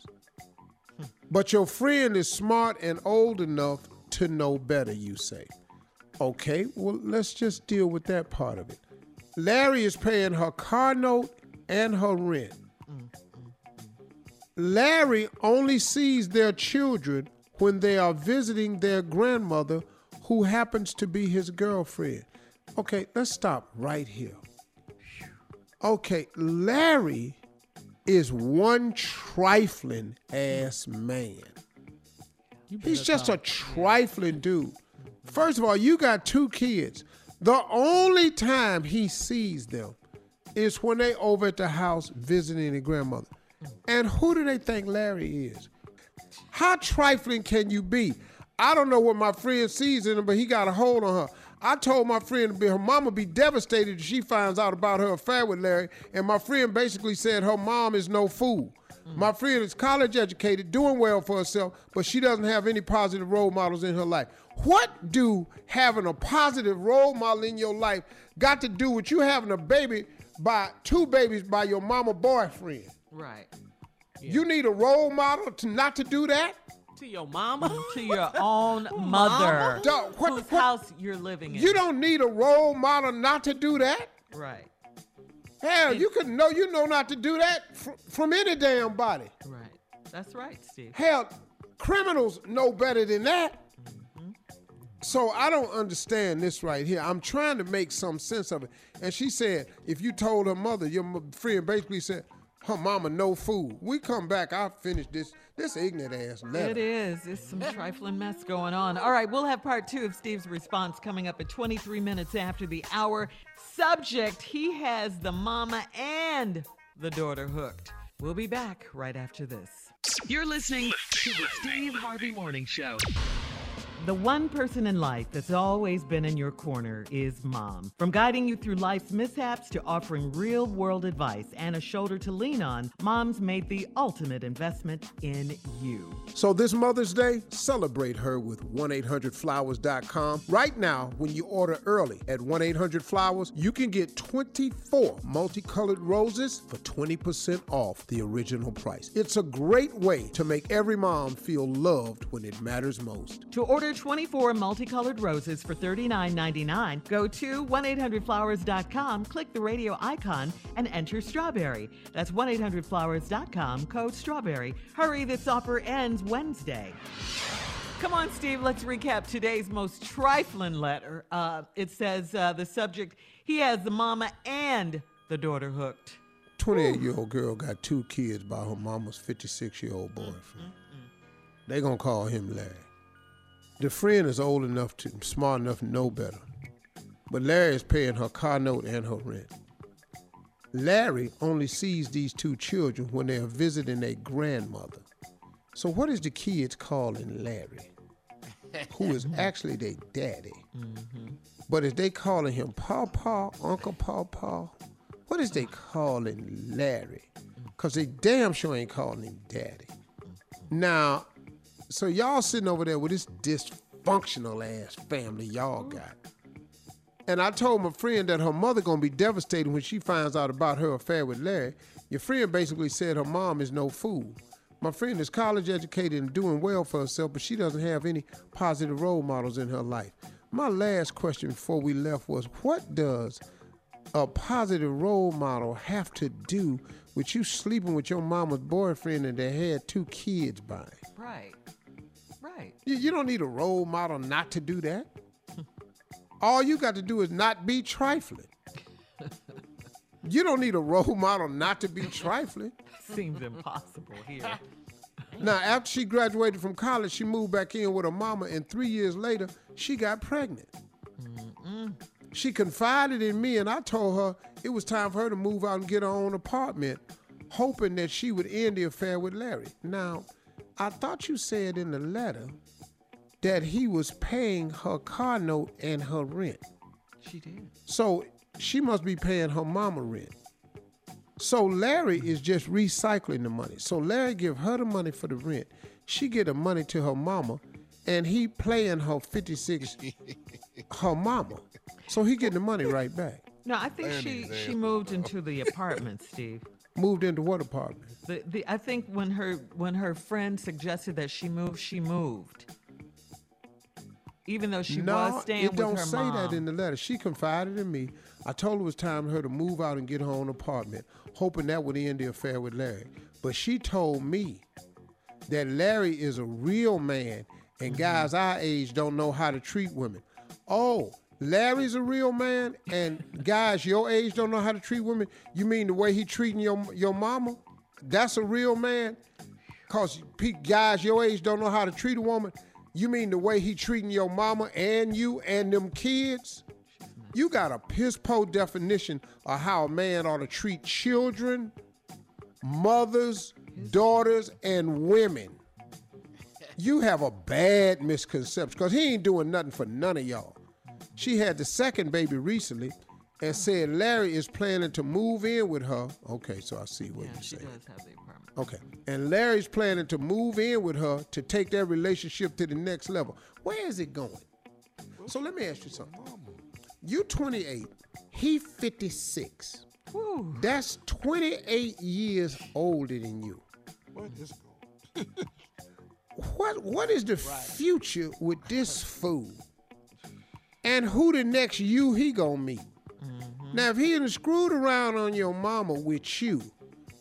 But your friend is smart and old enough to know better, you say. Okay, well, let's just deal with that part of it. Larry is paying her car note and her rent. Larry only sees their children when they are visiting their grandmother, who happens to be his girlfriend. Okay, let's stop right here. Okay, Larry is one trifling ass man. He's just a trifling dude. First of all, you got two kids. The only time he sees them is when they over at the house visiting their grandmother. And who do they think Larry is? How trifling can you be? I don't know what my friend sees in him, but he got a hold on her. I told my friend her mama be devastated if she finds out about her affair with Larry, and my friend basically said her mom is no fool. My friend is college educated, doing well for herself, but she doesn't have any positive role models in her life. What do having a positive role model in your life got to do with you having a baby by two babies by your mama boyfriend? Right. You need a role model to not to do that? To your mama? to your own mother, Dog, what- whose what- house you're living in. You don't need a role model not to do that. Right. Hell, you could know you know not to do that fr- from any damn body. Right. That's right, Steve. Hell, criminals know better than that. Mm-hmm. So I don't understand this right here. I'm trying to make some sense of it. And she said, if you told her mother, your friend basically said, her mama no food. We come back, I'll finish this this ignorant ass letter. It is. It's some trifling mess going on. All right, we'll have part two of Steve's response coming up at 23 minutes after the hour. Subject He has the mama and the daughter hooked. We'll be back right after this. You're listening to the Steve Harvey Morning Show. The one person in life that's always been in your corner is mom. From guiding you through life's mishaps to offering real world advice and a shoulder to lean on, mom's made the ultimate investment in you. So this Mother's Day, celebrate her with 1-800-Flowers.com. Right now, when you order early at 1-800-Flowers, you can get 24 multicolored roses for 20% off the original price. It's a great way to make every mom feel loved when it matters most. To order 24 multicolored roses for $39.99, go to 1-800-Flowers.com, click the radio icon, and enter strawberry. That's 1-800-Flowers.com, code strawberry. Hurry, this offer ends Wednesday. Come on, Steve, let's recap today's most trifling letter. Uh, it says uh, the subject, he has the mama and the daughter hooked. 28 year old girl got two kids by her mama's 56 year old boyfriend. They gonna call him Larry. The friend is old enough to, smart enough to know better. But Larry is paying her car note and her rent. Larry only sees these two children when they are visiting their grandmother. So what is the kids calling Larry? Who is actually their daddy? Mm-hmm. But is they calling him Pawpaw, Uncle Pawpaw? What is they calling Larry? Cause they damn sure ain't calling him daddy. Now, so y'all sitting over there with this dysfunctional ass family y'all mm-hmm. got. And I told my friend that her mother gonna be devastated when she finds out about her affair with Larry. Your friend basically said her mom is no fool. My friend is college educated and doing well for herself, but she doesn't have any positive role models in her life. My last question before we left was what does a positive role model have to do with you sleeping with your mama's boyfriend and they had two kids by? Right. Right. You, you don't need a role model not to do that. All you got to do is not be trifling. You don't need a role model not to be trifling. Seems impossible here. Now, after she graduated from college, she moved back in with her mama, and three years later, she got pregnant. She confided in me, and I told her it was time for her to move out and get her own apartment, hoping that she would end the affair with Larry. Now, I thought you said in the letter that he was paying her car note and her rent. She did. So she must be paying her mama rent. So Larry is just recycling the money. So Larry give her the money for the rent. She get the money to her mama, and he playing her 56 her mama. So he getting the money right back. No, I think she she moved into the apartment, Steve. Moved into what apartment? The, the I think when her when her friend suggested that she move, she moved. Even though she no, was staying with her mom. it don't say that in the letter. She confided in me. I told her it was time for her to move out and get her own apartment, hoping that would end the affair with Larry. But she told me that Larry is a real man, Mm-hmm. and guys our age don't know how to treat women. Oh, Larry's a real man, and guys your age don't know how to treat women. You mean the way he treating your your mama? That's a real man. cause guys your age don't know how to treat a woman. You mean the way he treating your mama and you and them kids? You got a piss po definition of how a man ought to treat children, mothers, daughters, and women. You have a bad misconception because he ain't doing nothing for none of y'all. She had the second baby recently and said Larry is planning to move in with her. Okay, so I see what Yeah, you're saying. does have the apartment. Okay. And Larry's planning to move in with her to take their relationship to the next level. Where is it going? So let me ask you something. You 28, he 56. That's 28 years older than you. What is What what is the future with this fool? And who the next you he gonna meet? Now if he screwed around on your mama with you,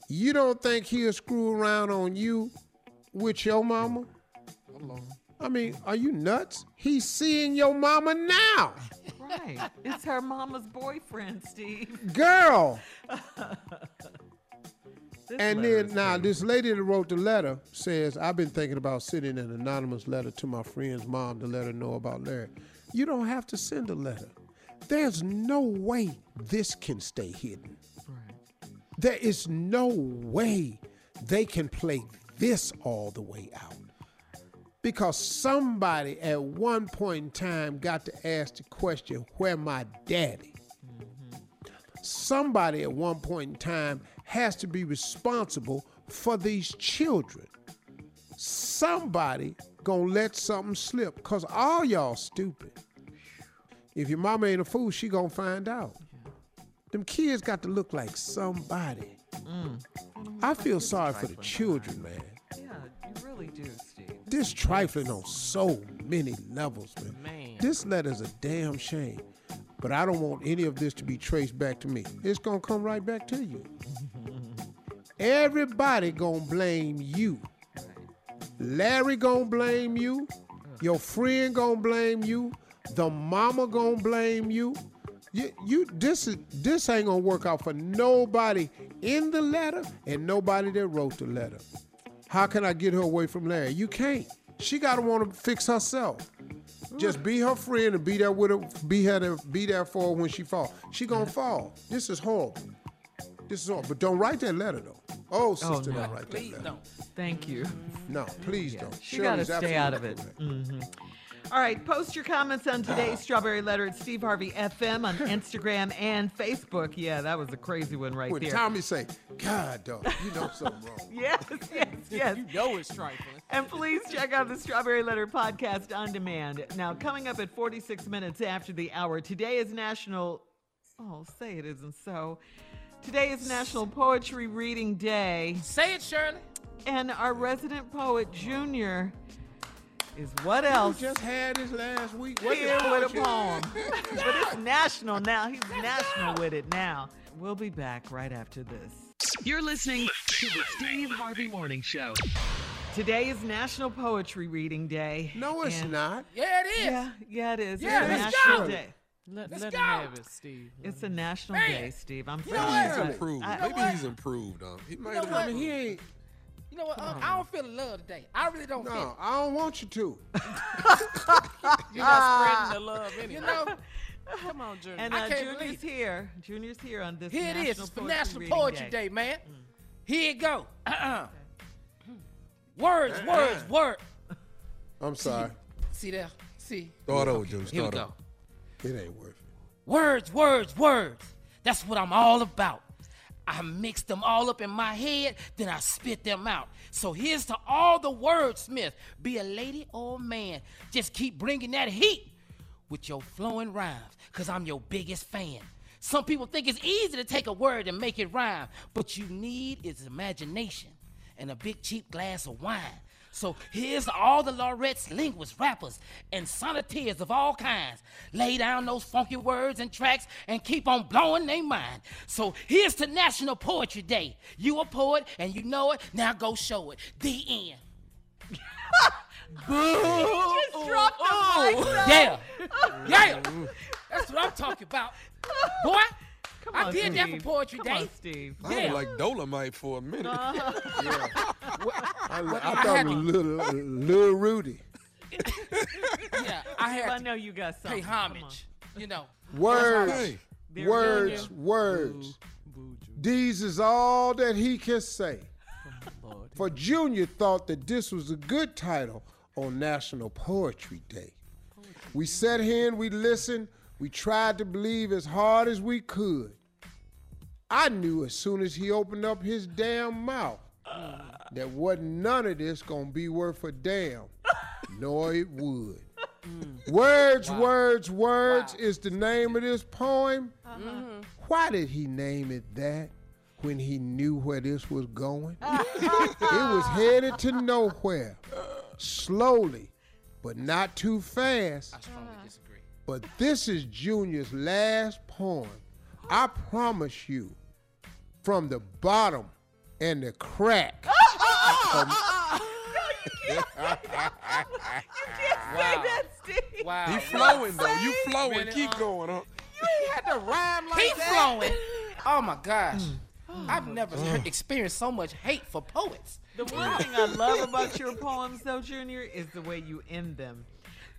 you don't think he'll screw around on you with your mama? I mean, are you nuts? He's seeing your mama now. Right. It's her mama's boyfriend, Steve. Girl. And then now this lady that wrote the letter says, I've been thinking about sending an anonymous letter to my friend's mom to let her know about Larry. You don't have to send a letter. There's no way this can stay hidden. There is no way they can play this all the way out. Because somebody at one point in time got to ask the question, where my daddy? Mm-hmm. Somebody at one point in time has to be responsible for these children. Somebody gonna let something slip, cause all y'all stupid. If your mama ain't a fool, she gonna find out. Them kids got to look like somebody. Mm. I feel sorry for the children, man. Yeah, you really do, Steve. This trifling on so many levels, man. This letter's a damn shame. But I don't want any of this to be traced back to me. It's gonna come right back to you. Everybody gonna blame you. Larry gonna blame you. Your friend gonna blame you. The mama gonna blame you. You, you this is this ain't gonna work out for nobody in the letter and nobody that wrote the letter. How can I get her away from Larry? You can't. She gotta want to fix herself. Just be her friend and be there with her. Be her to be there for her when she fall. She gonna fall. This is horrible. This is horrible. But don't write that letter though. Oh, oh sister, no. don't write that Please letter. don't. Thank you. No, please don't. She got to stay out of it. correct. Mm-hmm. All right, post your comments on today's Strawberry Letter at Steve Harvey FM on Instagram and Facebook. Yeah, that was a crazy one right When there. Tommy say, God, dog, you know something wrong. yes, yes, yes. You know it's trifling. And please check out the Strawberry Letter podcast on demand. Now, coming up at 46 minutes after the hour, today is National. Oh, say it isn't so. Today is National Poetry Reading Day. Say it, Shirley. And our resident poet, Junior, is what You else? just had this last week. What Here is with a poetry? poem. but it's national now. He's national with it now. We'll be back right after this. You're listening to the Steve Harvey Morning Show. Today is National Poetry Reading Day. No, it's and- not. Yeah, it is. Yeah, yeah, it is. Yeah, it's a let's national go. day. Let, Let's let go. him have it, Steve. It's a national Man. day, Steve. I'm You know proud. what? He's improved. I- Maybe what? he's improved. Um, he might know have what? I mean, he ain't. You know what? Uh, I don't feel the love today. I really don't feel No, I don't want you to. You're not spreading the love anyway. You know? Come on, Junior. And I uh, can't Junior's believe here. Junior's here on this Here it National. It's Poetry National Poetry Day. Day, man. Here it go. Uh-uh. Words, words, word. I'm sorry. See there? See? Start over, Joe. Here we Start go. over. It ain't worth it. Words, words, words. That's what I'm all about. I mix them all up in my head, then I spit them out. So here's to all the wordsmith. Be a lady or a man. Just keep bringing that heat with your flowing rhymes, because I'm your biggest fan. Some people think it's easy to take a word and make it rhyme, but you need is imagination and a big cheap glass of wine. So here's all the laureates, linguists, rappers, and sonneteers of all kinds. Lay down those funky words and tracks and keep on blowing their mind. So here's to National Poetry Day. You a poet and you know it, now go show it. The end. Boo! Just dropped the mic. Yeah. Yeah. That's what I'm talking about. Boy, Come I on, did that for Poetry Come Day. on, Steve. I was like Dolomite for a minute. Uh-huh. I, Well, I I thought had it was to- little, little Rudy. Yeah, I had I know you got pay something. Come homage. You know. Words, Hey. They're words, doing words. These is all that he can say. For Junior thought that this was a good title on National Poetry Day. We sat here and we listened. We tried to believe as hard as we could. I knew as soon as he opened up his damn mouth that wasn't none of this gonna be worth a damn, nor it would. Words, words, words is the name of this poem. Why did he name it that when he knew where this was going? it was headed to nowhere, slowly, but not too fast. I strongly disagree. But this is Junior's last poem. I promise you, from the bottom and the crack. of- Say that, You can't say that, Steve. Wow. He flowing though. You flowing. Really, Keep uh, going, huh? You ain't had to rhyme like He that. flowing. Oh my gosh. I've never experienced so much hate for poets. The one thing I love about your poems, though, Junior, is the way you end them.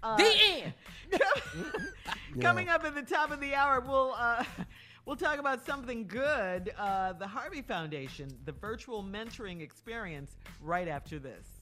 Uh, The end. Coming up at the top of the hour, we'll uh, we'll talk about something good. Uh, the Harvey Foundation, the virtual mentoring experience, right after this.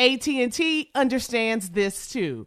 AT&T understands this too.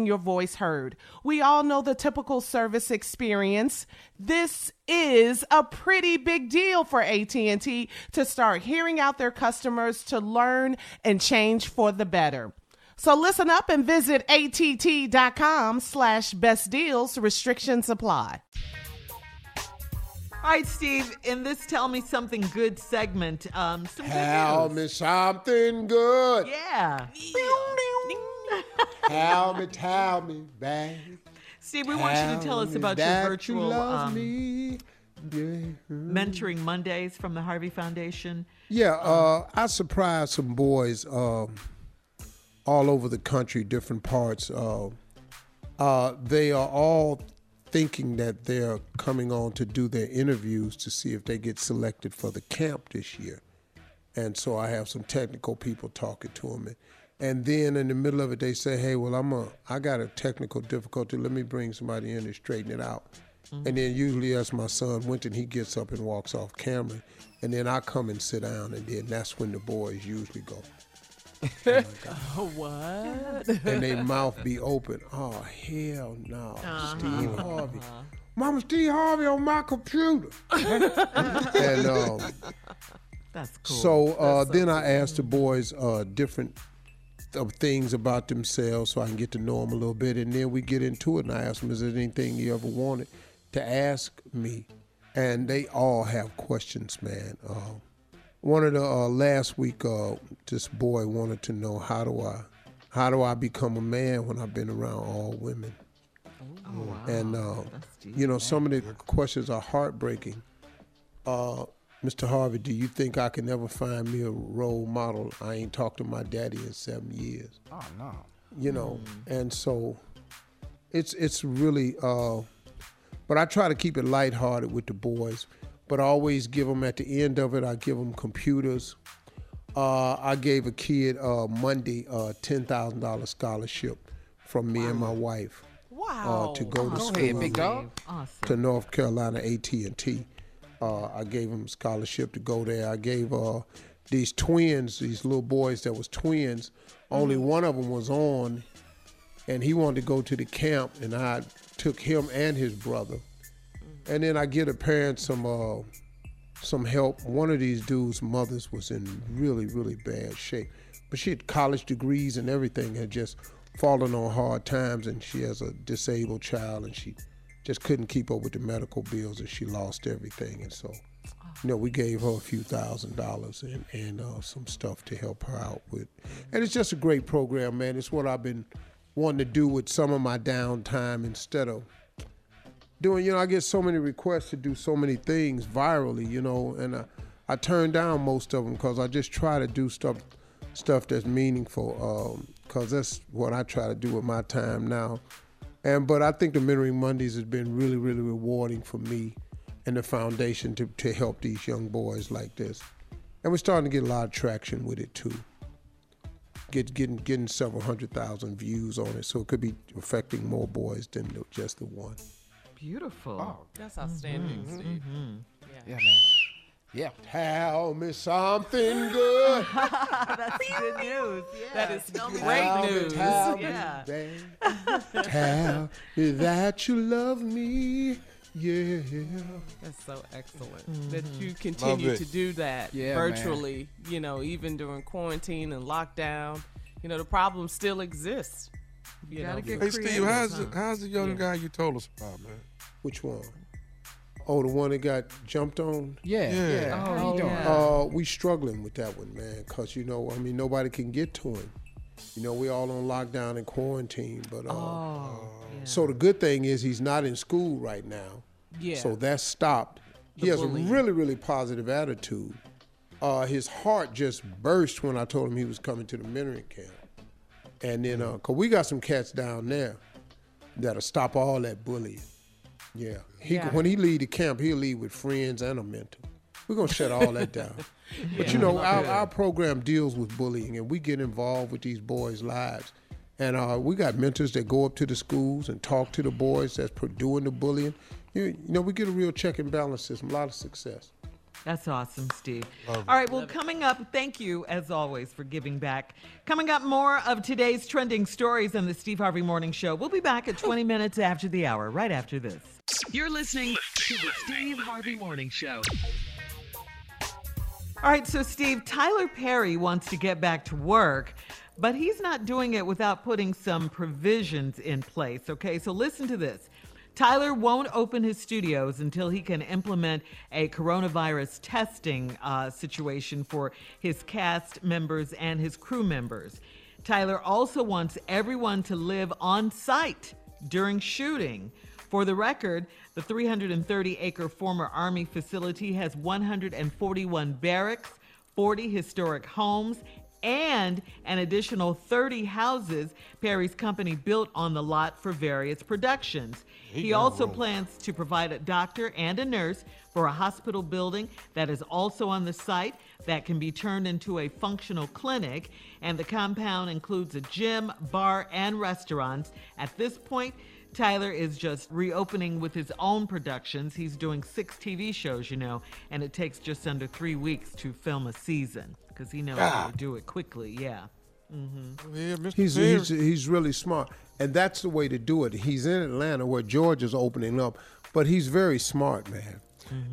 your voice heard. We all know the typical service experience. This is a pretty big deal for AT&T to start hearing out their customers to learn and change for the better. So listen up and visit att.com slash best deals. Restrictions apply. All right, Steve, in this Tell Me Something Good segment, um, some good Tell news. me something good. Yeah. Tell me, tell me, babe. Steve, we want you to tell us about your that you virtual um, mentoring Mondays from the Harvey Foundation. Yeah, uh, I surprised some boys um, all over the country, different parts. Uh, uh, they are all thinking that they're coming on to do their interviews to see if they get selected for the camp this year. And so I have some technical people talking to them. And, and then in the middle of it, they say, hey, well, I'm a, I got a technical difficulty. Let me bring somebody in and straighten it out. And then usually that's my son Wynton. He gets up and walks off camera, and then I come and sit down, and then that's when the boys usually go. oh what? and their mouth be open. Oh hell no, Uh-huh. Steve Harvey. Mama Steve Harvey on my computer. and um, That's cool. so uh, then I asked the boys uh, different of things about themselves so I can get to know them a little bit, and then we get into it. And I ask them, "Is there anything you ever wanted to ask me?" And they all have questions, man. Uh, one of the uh, last week, uh, this boy wanted to know how do I, how do I become a man when I've been around all women? And uh, you know, some of the questions are heartbreaking. Uh, Mr. Harvey, do you think I can ever find me a role model? I ain't talked to my daddy in seven years. Oh no. You know, and so it's it's really. Uh, but I try to keep it lighthearted with the boys. But I always give them at the end of it. I give them computers. Uh, I gave a kid uh, Monday a ten thousand dollars scholarship from me and my wife. Wow. Uh, to go to Go school ahead, big. Awesome. to North Carolina AT and T, Uh, I gave him scholarship to go there. I gave uh, these twins, these little boys that was twins. Only one of them was on, and he wanted to go to the camp, and I took him and his brother. And then I get a parent some uh, some help. One of these dudes' mothers was in really, really bad shape, but she had college degrees and everything. Had just fallen on hard times, and she has a disabled child, and she just couldn't keep up with the medical bills, and she lost everything. And so, you know, we gave her a few thousand dollars and and uh, some stuff to help her out with. And it's just a great program, man. It's what I've been wanting to do with some of my downtime instead of doing, you know, I get so many requests to do so many things virally, you know, and I, I turn down most of them because I just try to do stuff, stuff that's meaningful, because that's what I try to do with my time now. And but I think the Mentoring Mondays has been really, really rewarding for me and the foundation to, to help these young boys like this. And we're starting to get a lot of traction with it too. Get, getting getting several hundred thousand views on it, so it could be affecting more boys than the, just the one. Beautiful. Oh, that's outstanding, Mhm, Steve. mhm. Yeah. man. Yeah. Tell me something good. That's good news. Yeah. That is Tell me great Tell me, news. tell me, Yeah. babe. Tell me that you love me. Yeah. That's so excellent that you continue Mm-hmm. Love it. to do that Yeah, man. virtually. You know, even during quarantine and lockdown. You know, the problem still exists. You, you gotta know, Hey Steve, how's the, how's the young guy you told us about, man? Which one? Oh, the one that got jumped on? Yeah, Yeah. yeah. How he doing? Uh, we struggling with that one, man, because, you know, I mean, nobody can get to him. You know, we all on lockdown and quarantine, but uh, Oh, so the good thing is he's not in school right now. Yeah. So that's stopped. he has bullying. a really, really positive attitude. Uh, his heart just burst when I told him he was coming to the mentoring camp. And then, uh, cause we got some cats down there that'll stop all that bullying. Yeah. He Yeah. when he leave the camp, he'll leave with friends and a mentor. We're gonna shut all that down. But you know, our, our program deals with bullying, and we get involved with these boys' lives. And uh, we got mentors that go up to the schools and talk to the boys that's doing the bullying. You, you know, we get a real check and balance system, a lot of success. That's awesome, Steve. Love. All right, well, coming up, thank you as always for giving back. Coming up, more of today's trending stories on the Steve Harvey Morning Show. We'll be back at 20 minutes after the hour, right after this. You're listening to the Steve Harvey Morning Show. All right, so Steve, Tyler Perry wants to get back to work, but he's not doing it without putting some provisions in place. Okay, so listen to this. Tyler won't open his studios until he can implement a coronavirus testing uh, situation for his cast members and his crew members. Tyler also wants everyone to live on site during shooting. For the record, the 330 acre former Army facility has 141 barracks, 40 historic homes, and an additional 30 houses Perry's company built on the lot for various productions. He also plans to provide a doctor and a nurse for a hospital building that is also on the site that can be turned into a functional clinic. And the compound includes a gym, bar, and restaurants. At this point, Tyler is just reopening with his own productions. He's doing six TV shows, you know, and it takes just under three weeks to film a season because he knows how to do it quickly. Yeah. Mm-hmm. Yeah, He's, he's he's really smart, and that's the way to do it. He's in Atlanta where Georgia's opening up, but he's very smart, man.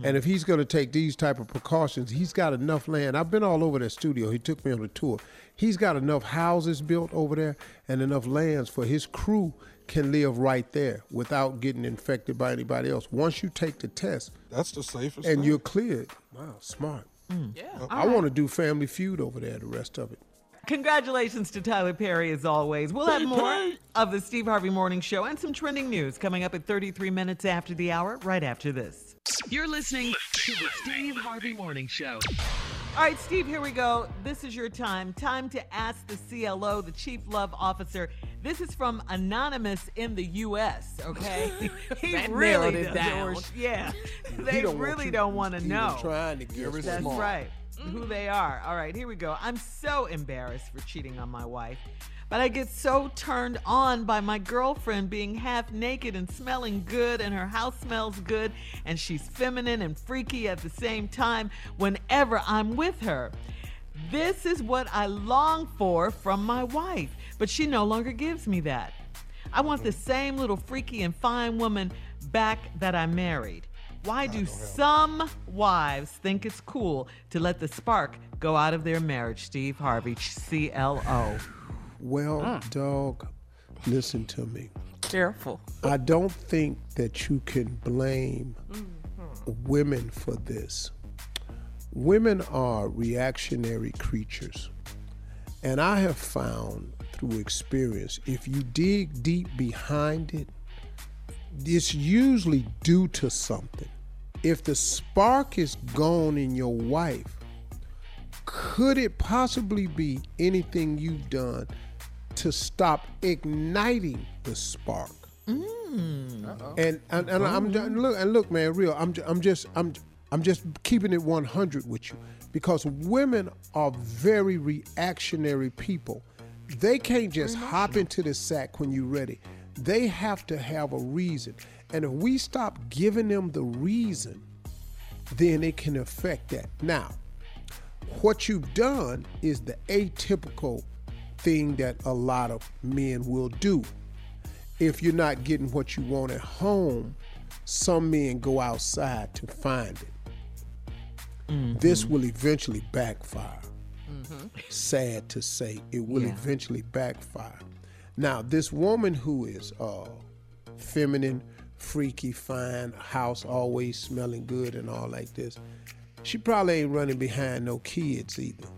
And if he's going to take these type of precautions, he's got enough land. I've been all over that studio. He took me on a tour. He's got enough houses built over there and enough lands for his crew can live right there without getting infected by anybody else. Once you take the test, that's the safest. and thing. you're cleared. Wow, smart. Mm. Yeah. Uh, I want to do Family Feud over there. The rest of it. Congratulations to Tyler Perry as always. We'll have more of the Steve Harvey Morning Show and some trending news coming up at 33 minutes after the hour, right after this. You're listening to the Steve Harvey Morning Show. All right, Steve, here we go. This is your time. Time to ask the CLO, the Chief Love Officer. This is from Anonymous in the U.S., okay? he That really it does- down. or- Yeah. They don't really you don't want to know. trying to guess That's what- right. who mm-hmm. they are. All right, here we go. I'm so embarrassed for cheating on my wife, but I get so turned on by my girlfriend being half naked and smelling good, and her house smells good, and she's feminine and freaky at the same time whenever I'm with her. This is what I long for from my wife, but she no longer gives me that. I want the same little freaky and fine woman back that I married. Why do some wives think it's cool to let the spark go out of their marriage? Steve Harvey, CLO. Well, mm. dog, listen to me. Careful. I don't think that you can blame mm-hmm. women for this. Women are reactionary creatures. And I have found through experience, if you dig deep behind it, it's usually due to something. If the spark is gone in your wife, could it possibly be anything you've done to stop igniting the spark? Mm. And and, and I'm and look and look, man, real. I'm I'm just I'm I'm just keeping it 100 with you because women are very reactionary people. They can't just mm-hmm. hop into the sack when you're ready. They have to have a reason. And if we stop giving them the reason, then it can affect that. Now, what you've done is the atypical thing that a lot of men will do. If you're not getting what you want at home, some men go outside to find it. This will eventually backfire. Sad to say, it will Yeah. eventually backfire. Now, this woman who is uh, feminine, freaky, fine, house always smelling good, and all like this, she probably ain't running behind no kids either.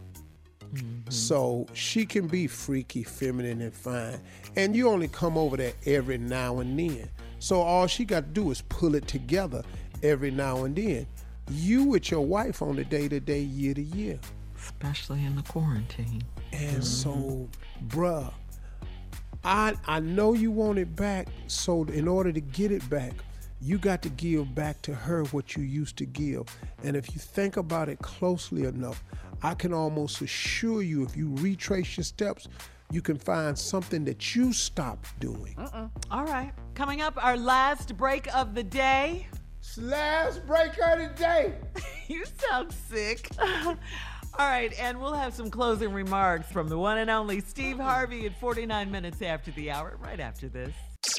Mm-hmm. So she can be freaky, feminine, and fine. And you only come over there every now and then. So all she got to do is pull it together every now and then. You with your wife on the day to day, year to year. Especially in the quarantine. And mm-hmm. so, bruh, I I know you want it back. So in order to get it back, you got to give back to her what you used to give. And if you think about it closely enough, I can almost assure you, if you retrace your steps, you can find something that you stopped doing. All right. Coming up, our last break of the day. Last break of the day. you sound sick. All right, and we'll have some closing remarks from the one and only Steve Harvey at 49 minutes after the hour, right after this.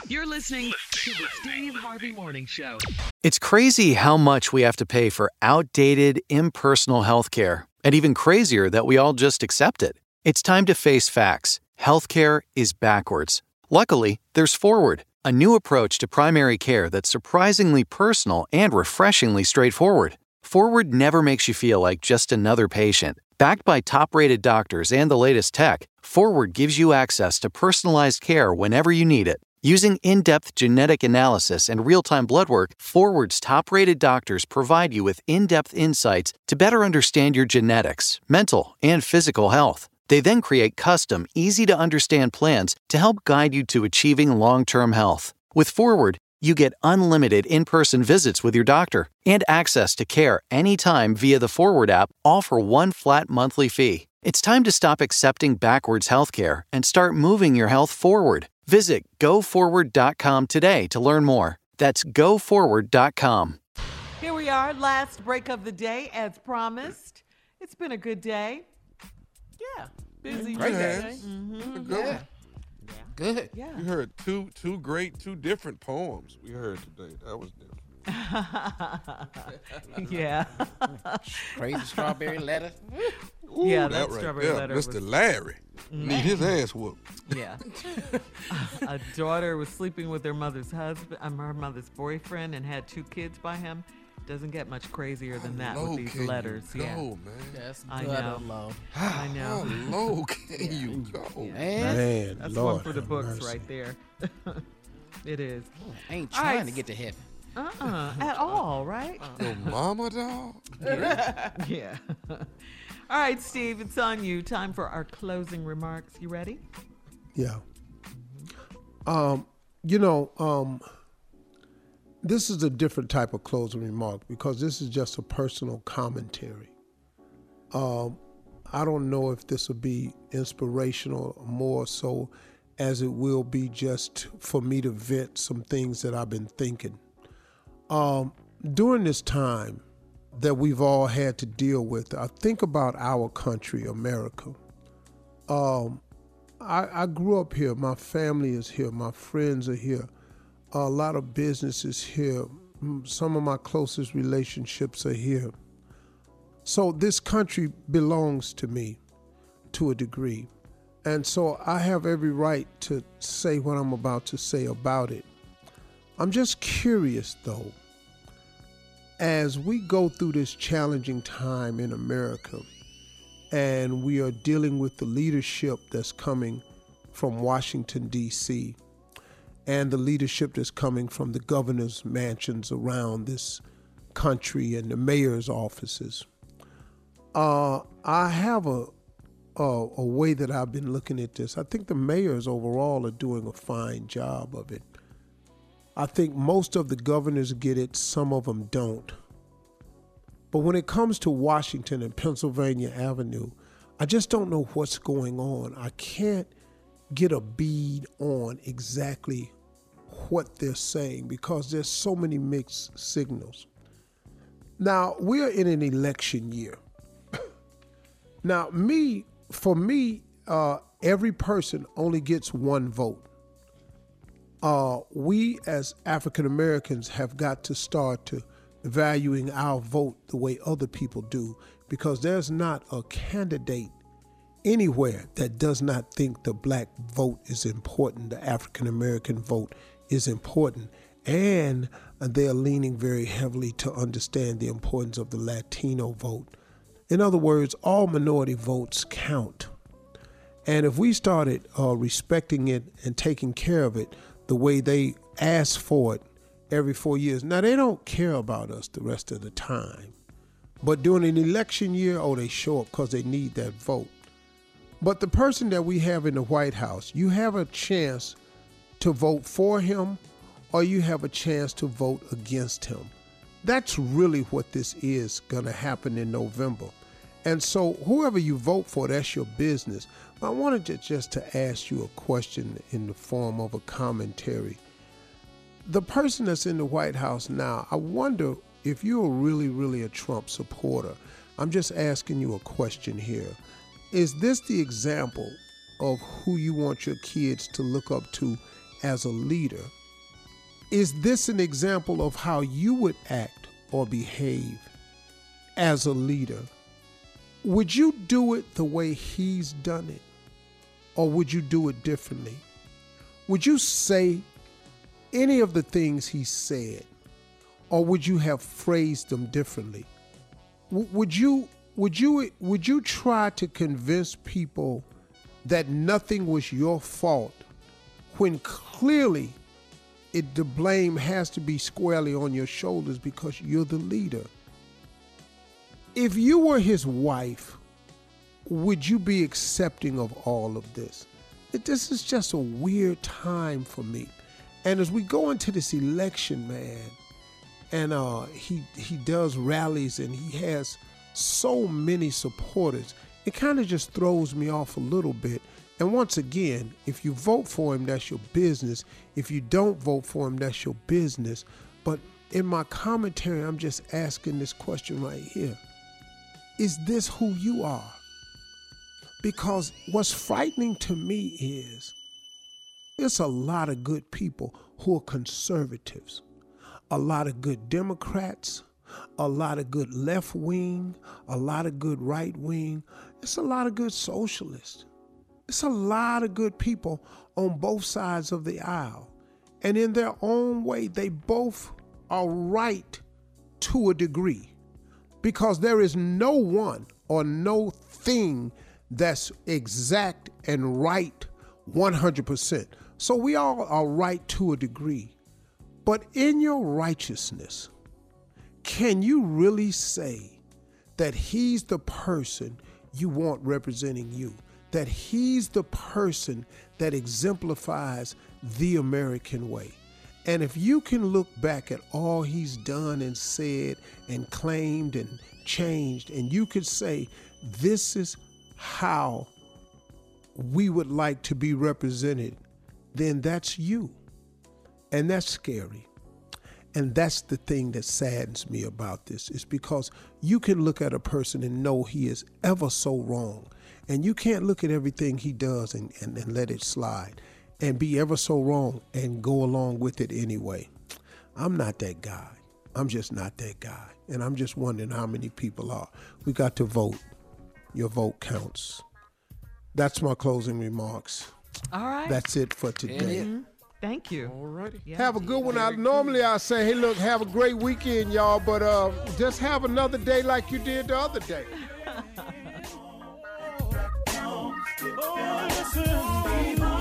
You're listening to the Steve Harvey Morning Show. It's crazy how much we have to pay for outdated, impersonal healthcare, and even crazier that we all just accept it. It's time to face facts. Healthcare is backwards. Luckily, there's Forward, a new approach to primary care that's surprisingly personal and refreshingly straightforward. Forward never makes you feel like just another patient. Backed by top rated doctors and the latest tech, Forward gives you access to personalized care whenever you need it. Using in depth genetic analysis and real time blood work, Forward's top rated doctors provide you with in depth insights to better understand your genetics, mental, and physical health. They then create custom, easy to understand plans to help guide you to achieving long term health. With Forward, you get unlimited in person visits with your doctor and access to care anytime via the Forward app, all for one flat monthly fee. It's time to stop accepting backwards healthcare and start moving your health forward. Visit goforward.com today to learn more. That's goforward.com. Here we are, last break of the day, as promised. It's been a good day. Yeah. Busy Great day. day. Mhm. Good one. Good. Yeah. We heard two two great, two different poems we heard today. That was different. yeah. Crazy strawberry letter. Ooh, Yeah, that that right strawberry there, letter Mr. was- Larry. Need his ass whooped. Yeah. a daughter was sleeping with her mother's husband, um, her mother's boyfriend, and had two kids by him. Doesn't get much crazier than that with these can you letters. yeah. go, man? That's I know. low. I know. How low can you go? Man, That's Lord one for the books mercy. right there. it is. I ain't All right. trying to get to heaven. Uh-uh, at all, right? Your mama, dog? yeah. all right, Steve, it's on you. Time for our closing remarks. You ready? Yeah. Um, you know, um, this is a different type of closing remark because this is just a personal commentary. Um, I don't know if this will be inspirational more so as it will be just for me to vent some things that I've been thinking. Um, during this time that we've all had to deal with, I think about our country, America. Um, I, I grew up here. My family is here. My friends are here. A lot of businesses here. Some of my closest relationships are here. So this country belongs to me to a degree. And so I have every right to say what I'm about to say about it. I'm just curious though, as we go through this challenging time in America and we are dealing with the leadership that's coming from Washington, D.C., and the leadership that's coming from the governor's mansions around this country and the mayor's offices. Uh, I have a, a a way that I've been looking at this. I think the mayors overall are doing a fine job of it. I think most of the governors get it, some of them don't. But when it comes to Washington and Pennsylvania Avenue, I just don't know what's going on. I can't get a bead on exactly what they're saying because there's so many mixed signals. Now, we're in an election year. now, me, for me, uh, every person only gets one vote. Uh, we as African Americans have got to start to valuing our vote the way other people do because there's not a candidate anywhere that does not think the black vote is important, the African American vote is important, and they're leaning very heavily to understand the importance of the Latino vote. In other words, all minority votes count. And if we started uh, respecting it and taking care of it the way they ask for it every four years, now they don't care about us the rest of the time. But during an election year, oh, they show up because they need that vote. But the person that we have in the White House, you have a chance to vote for him or you have a chance to vote against him. That's really what this is going to happen in November. And so, whoever you vote for, that's your business. I wanted to just to ask you a question in the form of a commentary. The person that's in the White House now, I wonder if you're really, really a Trump supporter. I'm just asking you a question here. Is this the example of who you want your kids to look up to as a leader? Is this an example of how you would act or behave as a leader? Would you do it the way he's done it? Or would you do it differently? Would you say any of the things he said? Or would you have phrased them differently? W- would you would you would you try to convince people that nothing was your fault when clearly it the blame has to be squarely on your shoulders because you're the leader if you were his wife would you be accepting of all of this this is just a weird time for me and as we go into this election man and uh, he he does rallies and he has so many supporters. It kind of just throws me off a little bit. And once again, if you vote for him, that's your business. If you don't vote for him, that's your business. But in my commentary, I'm just asking this question right here Is this who you are? Because what's frightening to me is it's a lot of good people who are conservatives, a lot of good Democrats, a lot of good left wing, a lot of good right wing. It's a lot of good socialists. It's a lot of good people on both sides of the aisle. And in their own way, they both are right to a degree because there is no one or no thing that's exact and right 100%. So we all are right to a degree. But in your righteousness, can you really say that he's the person you want representing you? That he's the person that exemplifies the American way? And if you can look back at all he's done and said and claimed and changed, and you could say, this is how we would like to be represented, then that's you. And that's scary. And that's the thing that saddens me about this is because you can look at a person and know he is ever so wrong. And you can't look at everything he does and, and, and let it slide and be ever so wrong and go along with it anyway. I'm not that guy. I'm just not that guy. And I'm just wondering how many people are. We got to vote. Your vote counts. That's my closing remarks. All right. That's it for today. Mhm. Thank you. All righty. have a good one. I normally I say, hey, look, have a great weekend, y'all, but uh, just have another day like you did the other day.